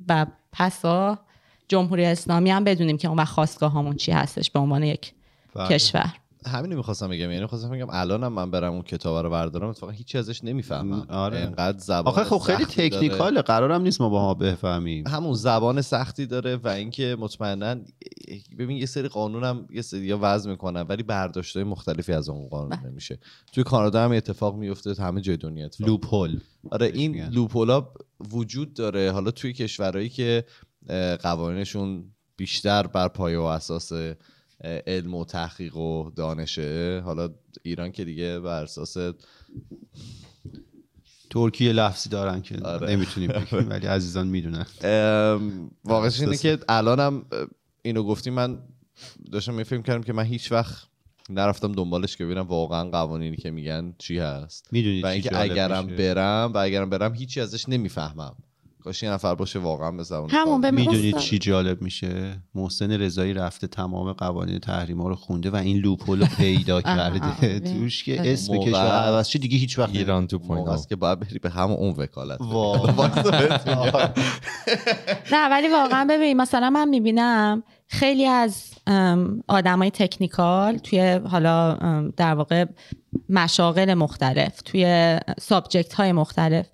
و پسا جمهوری اسلامی هم بدونیم که اون وقت خواستگاه همون چی هستش به عنوان یک
بله.
کشور.
همینو می‌خواستم بگم یعنی می‌خواستم بگم الانم من برم اون کتاب رو بردارم اتفاقا هیچی ازش نمی‌فهمم
آره.
انقدر زبان
آخه خب خیلی
سختی داره.
تکنیکاله قرارم نیست ما باها بفهمیم
همون زبان سختی داره و اینکه مطمئنا ببین یه سری قانونم یه سری یا وضع می‌کنن ولی برداشتهای مختلفی از اون قانون
بله.
نمیشه توی کانادا هم اتفاق میفته همه جای دنیا اتفاق
لوپ هول
آره این. لوپولا وجود داره حالا توی کشورهایی که قوانینشون بیشتر بر پایه و اساس علم و تحقیق و دانشه. حالا ایران که دیگه بر اساس
ترکیه لفظی دارن که
آره.
نمی‌تونیم بگیم ولی عزیزان می‌دونن.
واقعش اینه که الانم اینو گفتی من داشتم می فکر کردم که من هیچ وقت نرفتم دنبالش که ببینم واقعا قوانینی که میگن چی هست.
می‌دونید
و اینکه اگرم برم و اگرم برم هیچی ازش نمی‌فهمم. کاش یه نفر باشه واقعا به زبان
همون به
می‌دونید
استاد.
چی جالب میشه محسن رضایی رفته تمام قوانین تحریما رو خونده و این loophole رو پیدا کرده. توش که
آره.
اسم کشور عوض شه دیگه هیچ وقت
ایران تو point
است که باید بری به همون اون وکالت.
نه ولی واقعا ببین مثلا من می‌بینم خیلی از آدمای technical توی حالا در واقع مشاغل مختلف توی subject های مختلف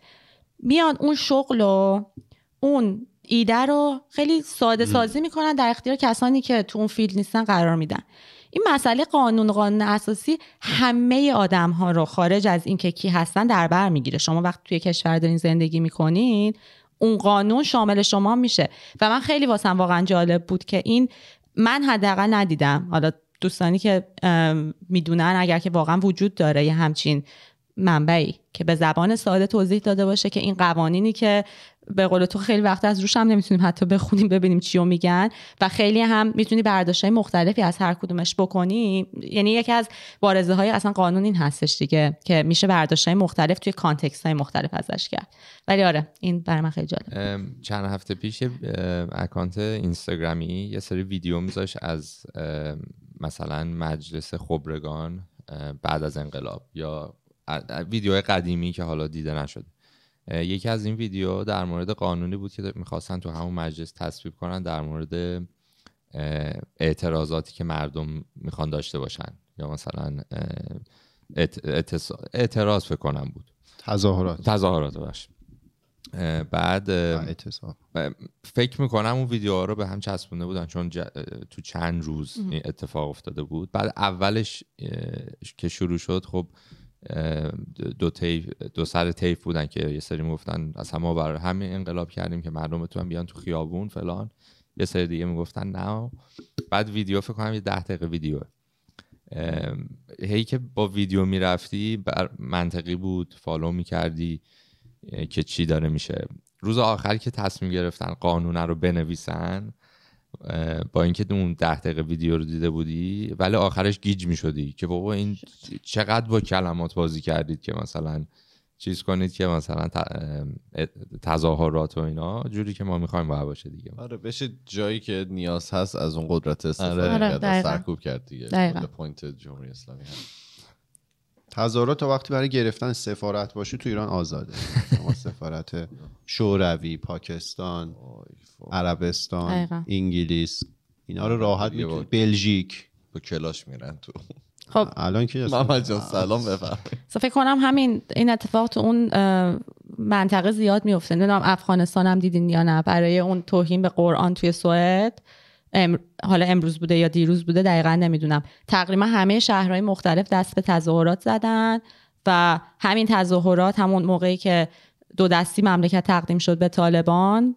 میان اون شغل و اون ایده رو خیلی ساده سازی می‌کنن در اختیار کسانی که تو اون field نیستن قرار میدن. این مسئله قانون قانون اساسی همه آدم ها رو خارج از اینکه کی هستن در بر می‌گیره. شما وقتی توی کشور دارین زندگی می‌کنین اون قانون شامل شما میشه. و من خیلی واسم واقعا جالب بود که این من حداقل ندیدم. حالا دوستانی که می‌دونن اگر که واقعا وجود داره یه همچین منبعی که به زبان ساده توضیح داده باشه که این قوانینی که به قول تو خیلی وقت از روش هم نمی‌تونیم حتی بخونیم ببینیم چی میگن و خیلی هم می‌تونی برداشت های مختلفی از هر کدومش بکنی. یعنی یکی از بارزه های اصلا قانون این هستش دیگه که میشه برداشت های مختلف توی کانتکست های مختلف ازش کرد. ولی آره این برای من خیلی جالب
چند هفته پیش اکانت اینستاگرامی یه سری ویدیو میذاش از مثلا مجلس خبرگان بعد از انقلاب یا ویدیوهای قدیمی که حالا دیده نشده یکی از این ویدیو در مورد قانونی بود که می‌خواستن تو همون مجلس تصویب کنن در مورد اعتراضاتی که مردم می‌خوان داشته باشن. یا مثلا اعتراض فکر کنم بود.
تظاهرات.
تظاهرات باش. بعد. فکر می‌کنم اون ویدیوها رو به هم چسبونده بودن چون ج- تو چند روز این اتفاق افتاده بود. بعد اولش که شروع شد خب دو تیف دو سر تیف بودن که یه سری می‌گفتن اصلا ما برای همین انقلاب کردیم که مردم بتونن بیان تو خیابون فلان. یه سری دیگه می‌گفتن نه. بعد ویدیو فکر کنم یه ده دقیقه ویدیو. هی که با ویدیو می‌رفتی بر منطقی بود فالو می‌کردی که چی داره میشه. روز آخر که تصمیم گرفتن قانونه رو بنویسن با اینکه اون ده دقیقه ویدیو رو دیده بودی ولی آخرش گیج می‌شدی که بابا این چقدر با کلمات بازی کردید که مثلا چیز کنید که مثلا تظاهرات و اینا جوری که ما می‌خوایم باید باشه دیگه.
آره بشه جایی که نیاز هست از اون قدرت استفاده
آره.
آره،
کرد
دقیقاً.
سرکوب کرد دیگه. point جمهوری اسلامی هست.
تظاهرات تا وقتی برای گرفتن سفارت باشه تو ایران آزاده. شما سفارت شوروی پاکستان عربستان
دقیقاً.
انگلیس اینا رو راحت می‌تونید بلژیک.
با کلاش میرن تو.
خب.
الان که
محمد جان سلام بفرمایید.
so فکر کنم همین این اتفاق تو اون منطقه زیاد میفته نمی‌دونم افغانستان هم دیدین یا نه. برای اون توهین به قرآن توی سوئد. حالا امروز بوده یا دیروز بوده دقیقا نمی‌دونم تقریبا همه شهرهای مختلف دست به تظاهرات زدن و همین تظاهرات همون موقعی که دو دستی مملکت تقدیم شد به طالبان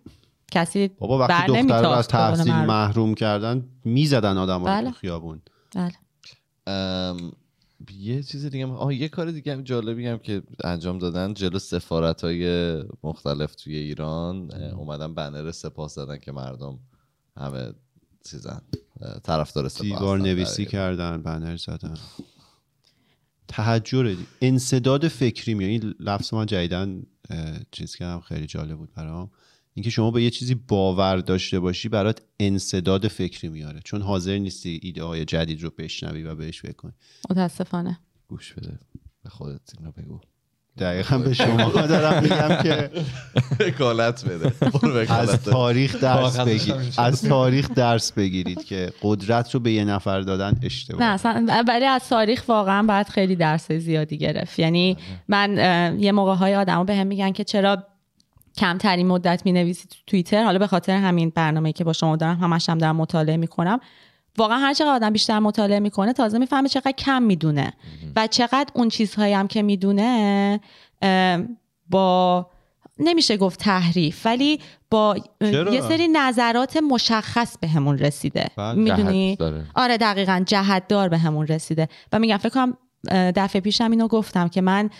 کسی
بابا وقتی
بر
دختر رو از تحصیل. محروم کردن می‌زدن آدم
بله.
تو خیابون
بله.
ام، یه چیز دیگه آه یه کار دیگه هم جالبی هم که انجام دادن جلو سفارت های مختلف توی ایران اومدن بنر سپاس زدن که مردم همه چیزن. طرفدار سپاه
دیوار. نویسی کردن بنر زدن. تحجر انصداد فکری میاد. این لفظ من جدیدن چیز کردم خیلی جالب بود برام. اینکه شما به یه چیزی باور داشته باشی برات انصداد فکری میاره. چون حاضر نیستی ایده های جدید رو بشنوی و بهش فکر کنی.
متاسفانه.
گوش بده. به خودت اینو بگو.
دقیقا به شما دارم میگم که
وکالت بده. برو
از. تاریخ درس بگیرید از تاریخ درس بگیرید که قدرت رو به یه نفر دادن اشتباه.
نه اصلا ولی از تاریخ واقعا باید خیلی درس زیادی گرفت. یعنی من یه موقع های آدما به هم میگن که چرا کمترین مدت می نویسی تو توییتر؟ حالا به خاطر همین برنامه که با شما دارم همش هم دارم مطالعه می‌کنم. واقعا هر چقدر آدم بیشتر مطالعه می‌کنه تازه می‌فهمه چقدر کم می‌دونه و چقدر اون چیزهایی هم که می‌دونه با نمیشه گفت تحریف ولی با
چرا؟
یه سری نظرات مشخص بهمون رسیده
بله.
می‌دونی. آره دقیقا جهت دار به همون رسیده و میگم فکر کنم دفعه پیشم اینو گفتم که من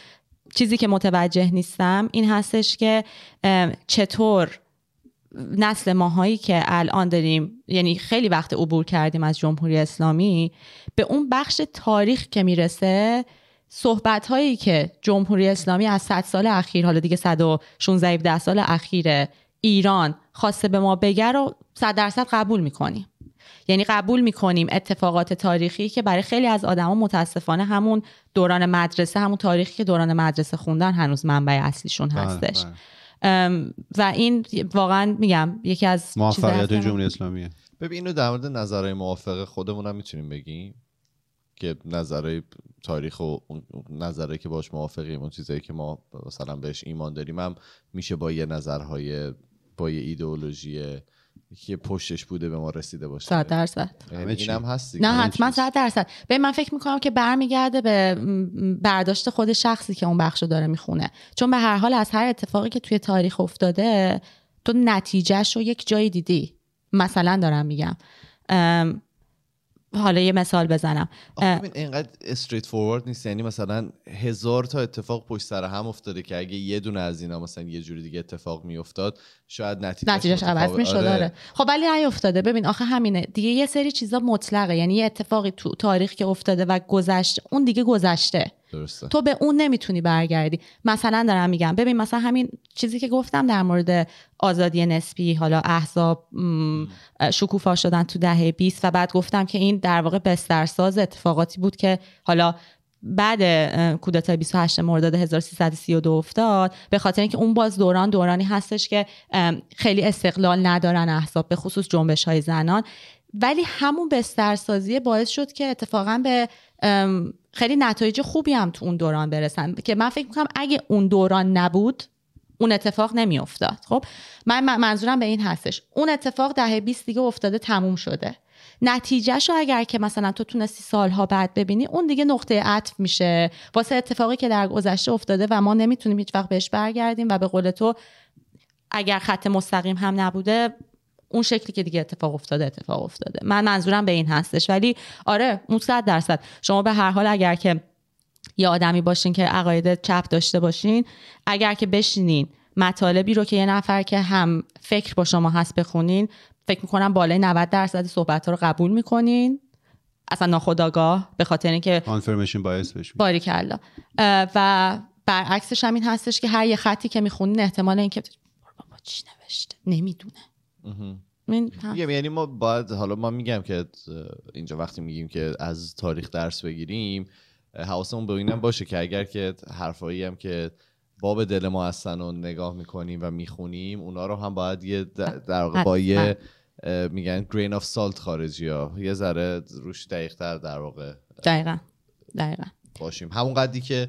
چیزی که متوجه نیستم این هستش که چطور نسل ماهایی که الان داریم یعنی خیلی وقت عبور کردیم از جمهوری اسلامی به اون بخش تاریخ که می‌رسه صحبت هایی که جمهوری اسلامی از 100 سال اخیر حالا دیگه 116 17 سال اخیر ایران خواسته به ما بگه رو 100 درصد قبول می‌کنیم یعنی قبول می‌کنیم اتفاقات تاریخی که برای خیلی از آدما متاسفانه همون دوران مدرسه همون تاریخی که دوران مدرسه خوندن هنوز منبع اصلیشون
بله،
هستش
بله.
ام، و این واقعا میگم یکی از
موفقیت جمهوری اسلامیه.
ببین اینو در مورد نظرهای موافق خودمون هم می‌تونیم بگیم که نظرهای تاریخ و نظرهایی که باش موافقیم اون چیزایی که ما مثلا بهش ایمان داریم هم میشه با یه نظرهای با یه ایدئولوژی که پشتش بوده به ما رسیده باشه.
صد درصد.
یعنی
همه چی.
این هم هست دیگه.
نه حتما
چیز.
صد درصد. به من فکر می‌کنم که برمیگرده به برداشت خود شخصی که اون بخش رو داره می‌خونه. چون به هر حال از هر اتفاقی که توی تاریخ افتاده تو نتیجهش رو یک جایی دیدی. مثلا دارم میگم. حالا یه مثال بزنم.
اینقدر استریت فوروارد نیست. یعنی مثلا هزار تا اتفاق پشت سر هم افتاده که اگه یه دونه از اینا مثلا یه جوری دیگه اتفاق میافتاد شاید نتیجهش
نتیجهش عوض می‌شد
آره.
داره خب ولی نیافتاده ببین آخه همینه. دیگه یه سری چیزا مطلقه. یعنی یه اتفاقی تو تاریخ که افتاده و گذشت اون دیگه گذشته.
درسته.
تو به اون نمی‌تونی برگردی. مثلا دارم میگم. ببین مثلا همین چیزی که گفتم در مورد آزادی نسبی حالا احزاب شکوفا شدن تو دهه 20 و بعد گفتم که این در واقع بسترساز اتفاقاتی بود که حالا بعد کودتای 28 مرداد 1332 افتاد. به خاطر اینکه اون باز دوران دورانی هستش که خیلی استقلال ندارن احزاب به خصوص جنبش های زنان. ولی همون بسترسازی باعث شد که اتفاقا به خیلی نتایج خوبی هم تو اون دوران برسن. که من فکر می‌کنم اگه اون دوران نبود اون اتفاق نمیافتاد. خب من- منظورم به این هستش. اون اتفاق دهه 20 دیگه افتاده تموم شده. نتیجهش رو اگر که مثلا تو تونستی سالها بعد ببینی اون دیگه نقطه عطف میشه. واسه اتفاقی که در گذشته افتاده و ما نمی‌تونیم هیچ وقت بهش برگردیم و به قول تو اگر خط مستقیم هم نبوده اون شکلی که دیگه اتفاق افتاده اتفاق افتاده. من منظورم به این هستش. ولی آره اون صد درصد. شما به هر حال اگر که یه آدمی باشین که عقاید چپ داشته باشین اگر که بشینین مطالبی رو که یه نفر که هم فکر با شما هست بخونین فکر می‌کنم بالای 90 درصد صحبت ها رو قبول می‌کنین. اصلا ناخداگاه به خاطر اینکه
کانفرمیشن باعث بشه
باریکلا. و برعکسش هم این هستش که هر یه خطی که می‌خونین احتمال اینکه بابا چی نوشته؟ نمی‌دونه.
میگم یعنی ما باید حالا ما میگم که اینجا وقتی میگیم که از تاریخ درس بگیریم حواسمون به اینم باشه که اگر که حرفایی هم که باب دل ما هستن و نگاه می‌کنیم و می‌خونیم اونا رو هم باید یه در واقع با یه میگن گرین آف سالت خارجی ها. یه ذره روش دقیق تر در واقع
دقیقا. دقیقا.
باشیم. همون قدری که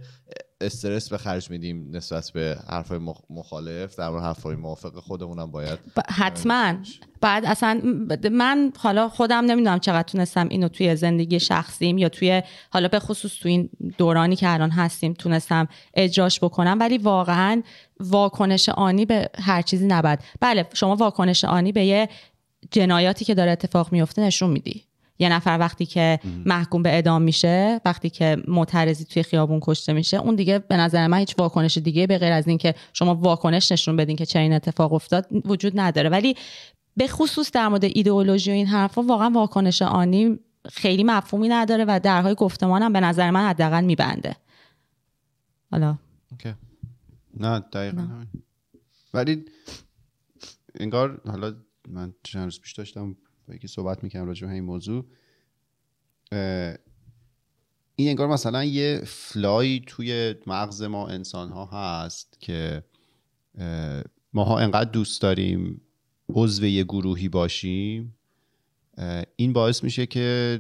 استرس به خرج میدیم نسبت به حرفای مخ- مخالف در مورد حرفای موافق خودمونم باید.
ب- حتما. بعد اصلا من حالا خودم نمی‌دونم چقدر تونستم اینو توی زندگی شخصیم یا توی حالا به خصوص توی این دورانی که الان هستیم تونستم اجراش بکنم ولی واقعا واکنش آنی به هر چیزی نباید. بله شما واکنش آنی به یه جنایاتی که داره اتفاق میفته نشون میدی. یه نفر وقتی که محکوم به اعدام میشه وقتی که معترضی توی خیابون کشته میشه اون دیگه به نظر من هیچ واکنش دیگه به غیر از اینکه شما واکنش نشون بدین که چه این اتفاق افتاد وجود نداره. ولی به خصوص در مورد ایدئولوژی و این حرفا واقعا واکنش آنی خیلی مفهومی نداره و درهای گفتمانم به نظر من حداقل میبنده. حالا.
نه دقیقا. ولی انگار حالا من چند روز پیش داشتم با یکی صحبت می‌کنم راجع به این موضوع این انگار مثلا یه فلای توی مغز ما انسان ها هست که ماها انقدر دوست داریم عضو یه گروهی باشیم این باعث میشه که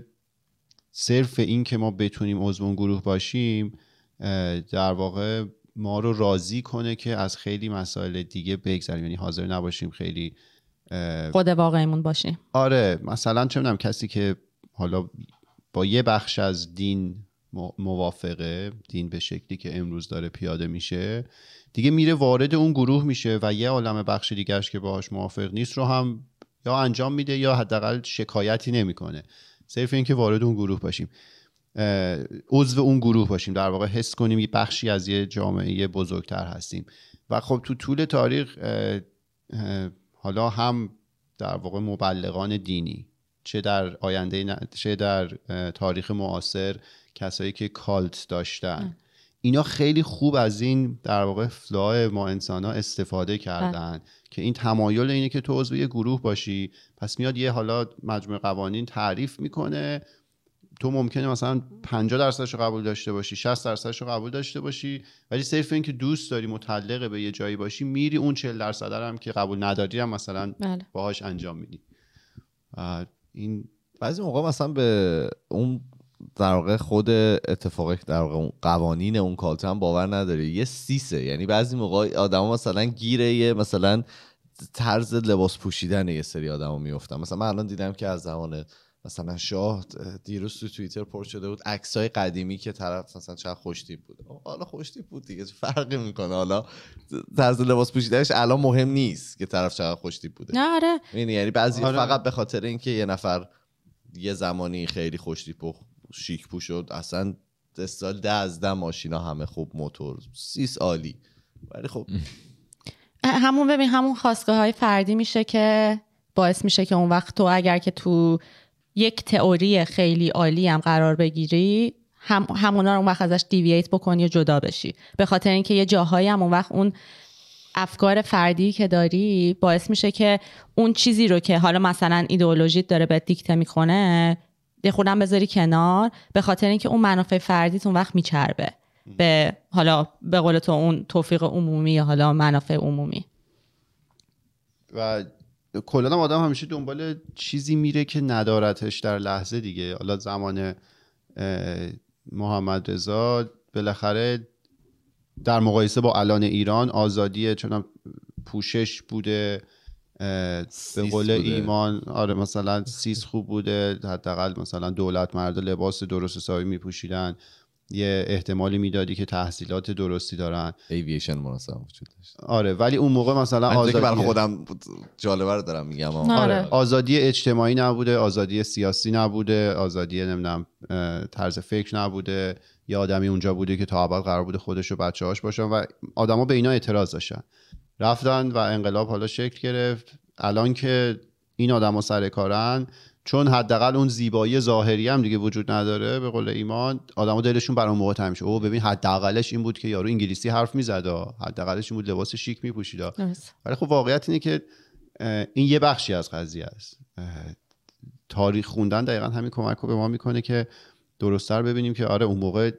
صرف این که ما بتونیم عضو اون گروه باشیم در واقع ما رو راضی کنه که از خیلی مسائل دیگه بگذریم. یعنی حاضر نباشیم خیلی
خود واقعیمون باشیم
آره مثلا چه می‌دونم کسی که حالا با یه بخش از دین موافقه دین به شکلی که امروز داره پیاده میشه دیگه میره وارد اون گروه میشه و یه عالم بخش دیگرش که باهاش موافق نیست رو هم یا انجام میده یا حداقل شکایتی نمی‌کنه. صرف اینکه وارد اون گروه باشیم. عضو اون گروه باشیم. در واقع حس کنیم یه بخشی از یه جامعه بزرگتر هستیم. و خب تو طول تاریخ حالا هم در واقع مبلغان دینی چه در آینده چه در تاریخ معاصر کسایی که کالت داشتن. اینا خیلی خوب از این در واقع فلاه ما انسان ها استفاده کردن که این تمایل اینه که تو عضو یه گروه باشی پس میاد یه حالا مجموع قوانین تعریف می‌کنه تو ممکنه مثلا 50 درصدش رو قبول داشته باشی 60 درصدش رو قبول داشته باشی ولی صرف این که دوست داری متعلق به یه جایی باشی میری اون 40 درصد هم که قبول نداری هم مثلا بله. باهاش انجام میدی.
این بعضی موقع مثلا به اون در واقع خود اتفاق در واقع قوانین اون کالت هم باور نداره یه سیسه. یعنی بعضی موقع آدما مثلا گیره یه مثلا طرز لباس پوشیدن یه سری آدما میفتن مثلا من الان دیدم که از زمان مثلا شاه دیروز تو توییتر پر شده بود عکسای قدیمی که طرف مثلا چقدر خوشتیپ بود. حالا خوشتیپ بود دیگه فرقی می‌کنه؟ حالا طرز لباس پوشیدنش الان مهم نیست که طرف چقدر خوشتیپ بوده.
نه آره.
یعنی بعضی آره. فقط به خاطر اینکه یه نفر یه زمانی خیلی خوشتیپ و شیک پوش شد اصلا سال ده از ده ماشینا همه خوب موتور سیس عالی. ولی خب.
همون ببین همون خواستگاه های فردی میشه که باعث میشه که اون وقت تو اگر که تو یک تئوری خیلی عالی هم قرار بگیری. هم همونا رو اون وقت ازش دیوییت بکنی و جدا بشی. به خاطر اینکه یه جاهایی هم اون وقت اون افکار فردی که داری باعث میشه که اون چیزی رو که حالا مثلا ایدئولوژیت داره به دیکته می‌کنه یه خودم بذاری کنار. به خاطر اینکه اون منافع فردیت اون وقت میچربه. به حالا به قول تو اون توفیق عمومی یا حالا منافع عمومی.
و کلا آدم همیشه دنبال چیزی میره که ندارتش در لحظه دیگه. حالا زمان محمد رضا بالاخره در مقایسه با الان ایران آزادی چون پوشش بوده به قول ایمان آره مثلا سیس خوب بوده حداقل مثلا دولت مرد لباس درست حسابی میپوشیدن. یه احتمالی می‌دادی که تحصیلات درستی دارن.
ایویشن مناسب وجود داشت.
آره ولی اون موقع مثلا آزادی
برای خودم جالبه رو دارم میگم.
آره. آره. آزادی اجتماعی نبوده آزادی سیاسی نبوده آزادی نمی‌دونم طرز فکر نبوده. یه آدمی اونجا بوده که تا اول قرار بوده خودش و بچه‌هاش باشن و آدما به اینا اعتراض داشتن. رفتن و انقلاب حالا شکل گرفت. الان که این آدما سر کارن چون حداقل اون زیبایی ظاهری هم دیگه وجود نداره به قول ایمان آدما دلشون بر اون موقع تنگ او ببین حداقلش این بود که یارو انگلیسی حرف می‌زد حداقلش این بود لباس شیک میپوشید ولی خب واقعیت اینه که این یه بخشی از قضیه است. تاریخ خوندن دقیقا همین کمک رو به ما می‌کنه که درستتر ببینیم که آره اون موقع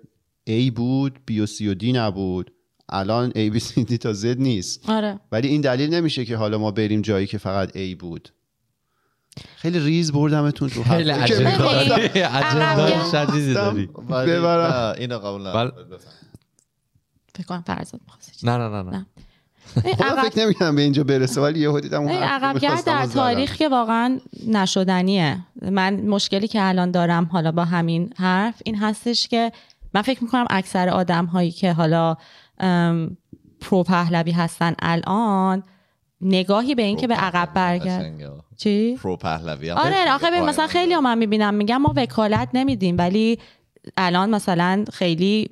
A بود B و C و D نبود. الان A B C D تا Z نیست.
آره.
ولی این دلیل نمیشه که حالا ما بریم جایی که فقط A بود. خیلی ریز بردمتون تو
خیلی عجب شدیدی داری.
ببرم.
اینو قبول ندارم
فکر کنم فرزاد
نه نه نه نه.
فکر نمی‌کنم به اینجا برسه ولی یهو دیدم اون
عقبگرد در تاریخ که واقعا نشدنیه. من مشکلی که الان دارم حالا با همین حرف این هستش که من فکر می‌کنم اکثر آدم هایی که حالا pro پهلوی هستن الان نگاهی به این که به عقب برگرد. چی؟
pro پهلوی.
آره آخه مثلا خیلی هم من می‌بینم میگم ما وکالت نمیدیم ولی الان مثلا خیلی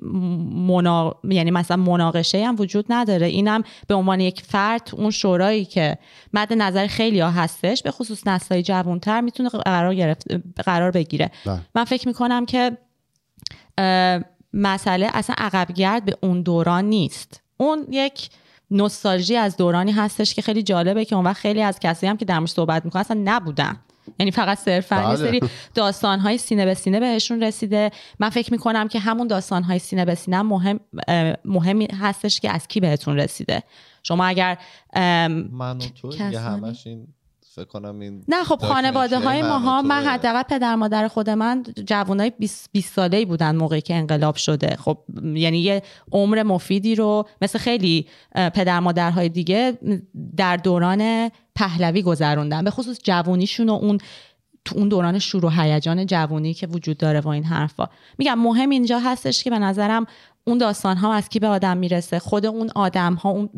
منا... یعنی مثلا مناقشه هم وجود نداره. اینم به عنوان یک فرد اون شورایی که مد نظر خیلی ها هستش به خصوص نسلهای جوانتر می‌تونه قرار, گرفت... قرار بگیره. بله. من فکر می‌کنم که مسئله اصلا عقبگرد به اون دوران نیست. اون یک نوستالژی از دورانی هستش که خیلی جالبه که اون وقت خیلی از کسی هم که در صحبت می‌کنن اصلا نبودن یعنی فقط صرفا یه
بله.
سری داستان های سینه به سینه بهشون رسیده من فکر می‌کنم که همون داستان های سینه به سینه مهم مهمی هستش که از کی بهتون رسیده شما اگر
من و تو؟ همش این فکر کنم این
نه خب خانواده های ماها
من.
حداقل پدر مادر خود من جوانای 20 20 ساله ای بودن موقعی که انقلاب شده. خب یعنی یه عمر مفیدی رو مثل خیلی پدر مادرهای دیگه در دوران پهلوی گذروندن. به خصوص جوونیشون و اون تو اون دوران شور و هیجان جوونی که وجود داره و این حرفا. میگم مهم اینجا هستش که به نظرم اون داستان ها از کی به آدم می‌رسه. خود اون آدم ها اون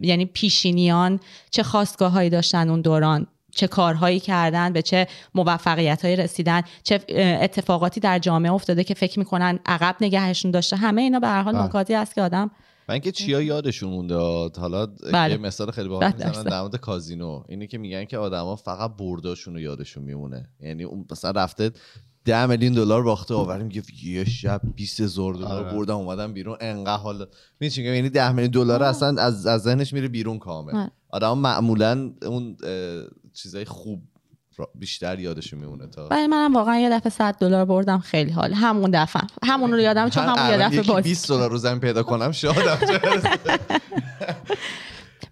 یعنی پیشینیان چه خواستگاه هایی داشتن اون دوران؟ چه کارهایی کردن؟ به چه موفقیت هایی رسیدن؟ چه اتفاقاتی در جامعه افتاده که فکر می‌کنن عقب نگهشون داشته؟ همه اینا به هر حال
بله.
نکاتی است که آدم
من اینکه چیا یادشون مونده حالا
بله.
یه مثال خیلی باحال
صد
می‌زنن. در مورد کازینو. اینه که میگن که آدما فقط برداشون رو یادشون میمونه. یعنی اون مثلا رفته ده میلیون دلار باخته آوری میگه یه شب 20 هزار دلار
آره.
بردم اومدم بیرون. انقدر حالا می‌دونی یعنی 10 میلیون دلار اصلا از از ذهنش میره بیرون کامل.
آره.
آدم معمولا اون چیزای خوب بیشتر یادشون میمونه تا
ولی منم واقعا یه دفعه 100 دلار بردم خیلی حال. همون دفعه. همون رو یادم چون همون یه دفعه
یکی
باز
20 دلار رو زمین پیدا کنم شادم.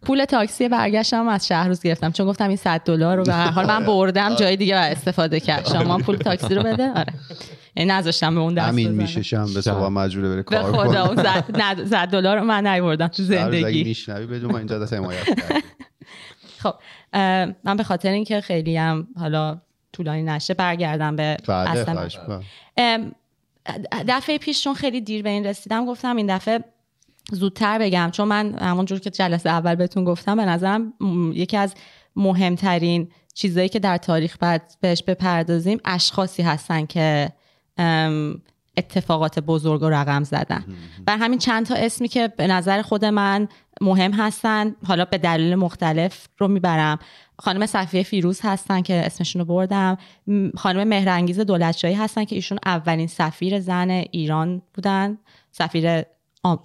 پول تاکسی برگشتم از شهر روز گرفتم. چون گفتم این 100 دلار رو به هر حال من بردم جای دیگه استفاده کرد. شما پول تاکسی رو بده؟ آره. یعنی نذاشتم به اون دست
همین. میشه شنبه صبح مجبوره بره
به
کار
خدا
کنه.
اون صد- نه، صد دلار رو من نیوردم تو زندگی.
میشنوی بدون ما اینجا دست حمایت.
خب من به خاطر اینکه خیلی هم حالا طولانی نشه برگردم به
بله
اصل
خواهش می‌کنم.
ام، دفعه پیش چون خیلی دیر به این رسیدم گفتم این دفعه زودتر بگم. چون من همونجور که جلسه اول بهتون گفتم به نظرم یکی از مهمترین چیزایی که در تاریخ باید بهش بپردازیم اشخاصی هستن که اتفاقات بزرگ و رقم زدن. بر همین چند تا اسمی که به نظر خود من مهم هستن حالا به دلیل مختلف رو می‌برم. خانم صفیه فیروز هستن که اسمشون رو بردم. خانم مهرانگیز دولتشاهی هستن که ایشون اولین سفیر زن ایران بودن. سفیر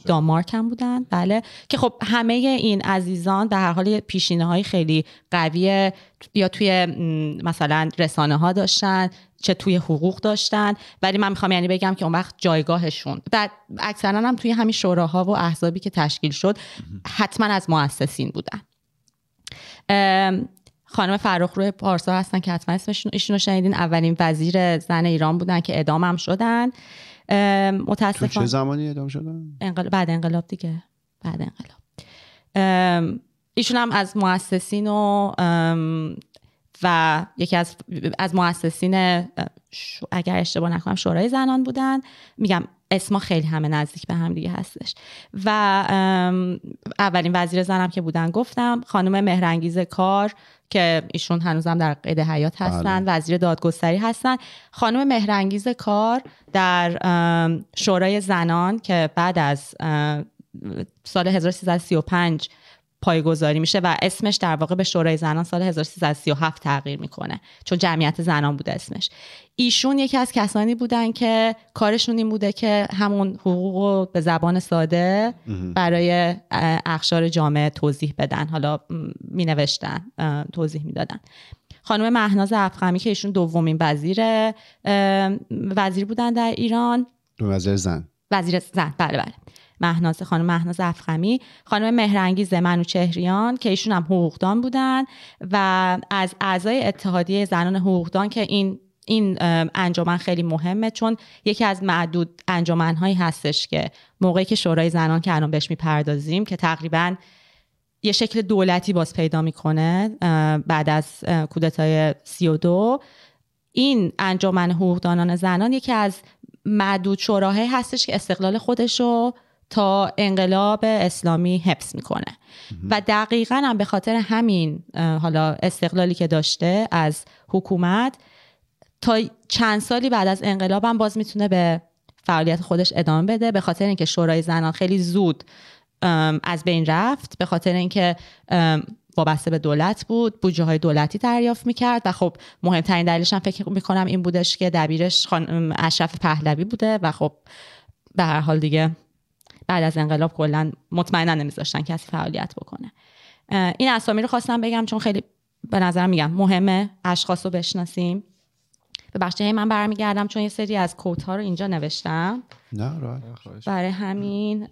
دانمارک هم بودن. بله. که خب همه این عزیزان به هر حال پیشینه های خیلی قوی یا توی مثلا رسانه ها داشتن چه توی حقوق داشتن. ولی من می‌خوام یعنی بگم که اون وقت جایگاهشون بعد اکثرا هم توی همین شوراها و احزابی که تشکیل شد حتما از مؤسسین بودن. خانم فرخ روی پارسا هستن که حتما اسمشون ایشون شنیدین؟ اولین وزیر زن ایران بودن که اعدام هم شدن.
تو چه
متاسفانه.
زمانی ادام شدن؟
انقلاب بعد انقلاب دیگه. بعد انقلاب. ایشون هم از مؤسسین و و یکی از از مؤسسین اگر اشتباه نکنم شورای زنان بودن. میگم اسما خیلی همه نزدیک به هم دیگه هستش. و اولین وزیر زنم که بودن گفتم خانم مهرنگیز کار که ایشون هنوزم در قید حیات هستن وزیر دادگستری هستن. خانم مهرنگیز کار در شورای زنان که بعد از سال 1335 پایگذاری میشه و اسمش در واقع به شورای زنان سال 1337 تغییر می‌کنه چون جمعیت زنان بوده اسمش. ایشون یکی از کسانی بودن که کارشون این بوده که همون حقوق رو به زبان ساده برای اه، اقشار جامعه توضیح بدن. حالا می نوشتن توضیح می‌دادن. خانم مهناز افخمی که ایشون دومین وزیر وزیر بودن در ایران.
وزیر زن.
وزیر زن. بله بله. مهناز خانم مهناز افخمی خانم مهرنگیز منوچهریان که ایشون هم حقوقدان بودن و از اعضای اتحادیه زنان حقوقدان که این این انجمن خیلی مهمه چون یکی از معدود انجمنهایی هستش که موقعی که شورای زنان که الان بهش می‌پردازیم که تقریبا یه شکل دولتی باز پیدا می‌کنه بعد از کودتای 32 این انجمن حقوقدانان زنان یکی از معدود شوراهایی هستش که استقلال خودش رو تا انقلاب اسلامی حفظ می‌کنه. و دقیقا هم به خاطر همین حالا استقلالی که داشته از حکومت تا چند سالی بعد از انقلاب هم باز می‌تونه به فعالیت خودش ادامه بده. به خاطر اینکه شورای زنان خیلی زود از بین رفت. به خاطر اینکه وابسته به دولت بود بودجه های دولتی دریافت می‌کرد. و خب مهمترین دلیلش هم فکر می‌کنم این بودش که دبیرش خانم اشرف پهلوی بوده. و خب به هر حال دیگه بعد از انقلاب کلا مطمئنا نمیذاشتن کسی فعالیت بکنه. این اسامی رو خواستم بگم چون خیلی به نظرم میگم مهمه اشخاص رو بشناسیم. ببخشید من برمیگردم چون یه سری از کوت ها رو اینجا نوشتم.
نه راحت
برای همین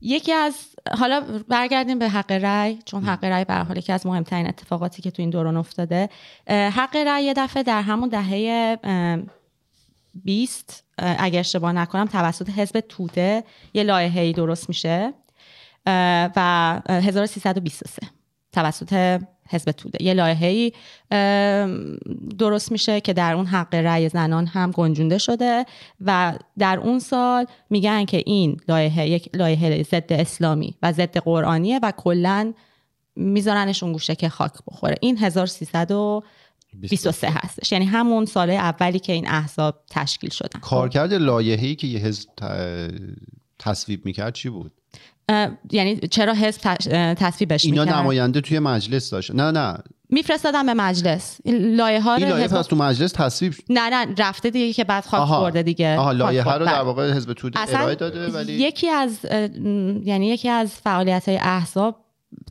یکی از حالا برگردیم به حق رأی چون حق رأی به هر حال یکی از مهمترین اتفاقاتی که تو این دوران افتاده. حق رأی یه دفعه در همون دهه ام، 20 اگر اشتباه نکنم توسط حزب توده یه لایحه‌ای درست میشه و اه، 1323 توسط حزب توده. یه لایحه‌ای درست میشه که در اون حق رأی زنان هم گنجونده شده و در اون سال میگن که این لایحه یک لایحه ضد اسلامی و ضد قرآنیه و کلا میذارنش اون گوشه که خاک بخوره. این 1323 هستش. یعنی همون سال اولی که این احزاب تشکیل شدن.
کارکرد لایحه‌ای که یه حزب تصویب می‌کرد چی بود؟
یعنی چرا حزب تصویبش
اینا
می‌کرد
نماینده توی مجلس داشت. نه نه.
میفرستادن به مجلس. این لایحه ها
این
حزب-
پس تو مجلس تصویب شد.
نه نه. رفته دیگه که بعد خاک. خورده دیگه.
آها لایحه
خورد.
رو
بله.
در واقع حزب توده ارائه داده ولی
یکی از یعنی یکی از فعالیت های احزاب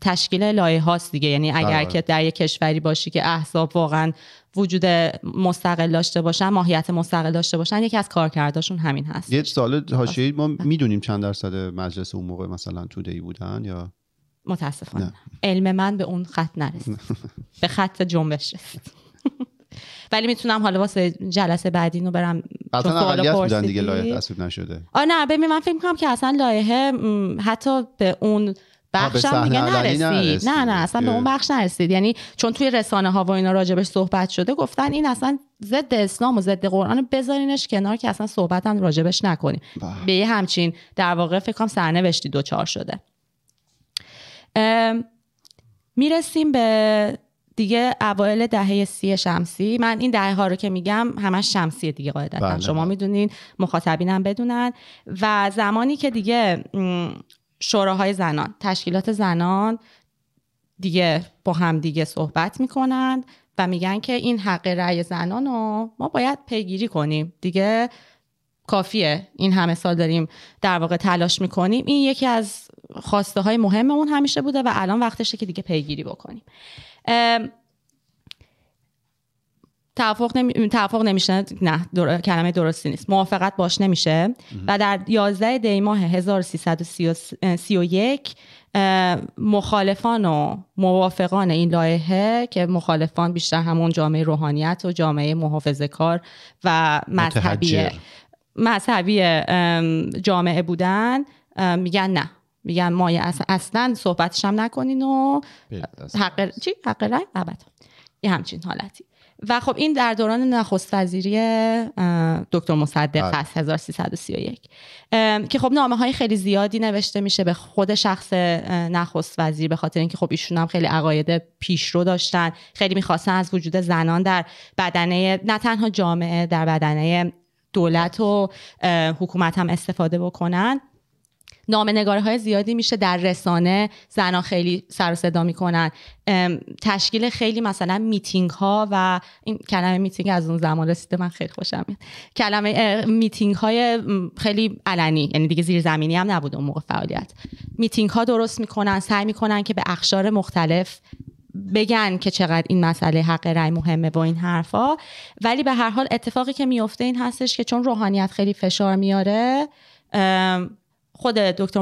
تشکیل لایه هاست دیگه. یعنی اگر
بله.
که در یک کشوری باشی که احزاب واقعا وجود مستقل داشته باشن ماهیت مستقل داشته باشن یکی از کارکرداشون همین هست.
یه سال حاشیه‌ای ما می‌دونیم چند درصد مجلس اون موقع مثلا توده ای بودن یا؟
متاسفانه.
نه.
علم من به اون خط نرسید. به خط جنبش رسید. ولی می‌تونم حالا واسه جلسه بعدی اینو برم سوال
اقلیت بودن دیگه. لایحه تصویب نشده.
آه نه ببین من فکر می‌کنم که اصلا لایحه حتی به اون بخش هم
صحنه
دیگه نرسید
نرسید.
نه نه اصلا به اون بخش نرسید. یعنی چون توی رسانه ها و اینا راجبش صحبت شده گفتن این اصلا ضد اسلام و ضد قرآن بذارینش کنار که اصلا صحبت هم راجبش نکنیم.
بله.
به یه همچین در واقع فکر کنم سرنوشتی دوچار شده. می‌رسیم به دیگه اوایل دهه سی شمسی. من این دهه ها رو که میگم همش شمسیه دیگه قاعدتا.
بله،
شما
بله.
می‌دونین مخاطبینم بدونن. و زمانی که دیگه شوراهای زنان. تشکیلات زنان دیگه با هم دیگه صحبت می‌کنن و میگن که این حق رأی زنان رو ما باید پیگیری کنیم. دیگه کافیه. این همه سال داریم در واقع تلاش می‌کنیم. این یکی از خواسته های مهم اون همیشه بوده و الان وقتشه که دیگه پیگیری بکنیم. توافق نمی... توافق نمیشه. نه در... کلمه درستی نیست. موافقت باش نمیشه. و در 11 دی ماه 1331 اه، مخالفان و موافقان این لایحه که مخالفان بیشتر همون جامعه روحانیت و جامعه محافظه کار و مذهبی. مذهبی ام، جامعه بودن میگن نه. میگن ما اصلا, صحبتش هم نکنین و حق چی؟ حق ابدا. یه همچین حالتی. و خب این در دوران نخست وزیری دکتر مصدق
بله.
هست 1331 ام، که خب نامه های خیلی زیادی نوشته میشه به خود شخص نخست وزیر به خاطر اینکه خب ایشون هم خیلی عقاید پیشرو داشتن. خیلی می‌خواستن از وجود زنان در بدنه نه تنها جامعه در بدنه دولت و حکومت هم استفاده بکنن. نامه نگاره های زیادی میشه در رسانه زنها خیلی سر و صدا می‌کنن. تشکیل خیلی مثلا میتینگ ها و این کلمه میتینگ از اون زمان رسیده من خیلی خوشم میاد. کلمه میتینگ های خیلی علنی یعنی دیگه زیر زمینی هم نبود اون موقع فعالیت. میتینگ ها درست می‌کنن سعی می‌کنن که به اقشار مختلف بگن که چقدر این مسئله حق رأی مهمه با این حرفا. ولی به هر حال اتفاقی که میفته این هستش که چون روحانیت خیلی فشار میاره خود دکتر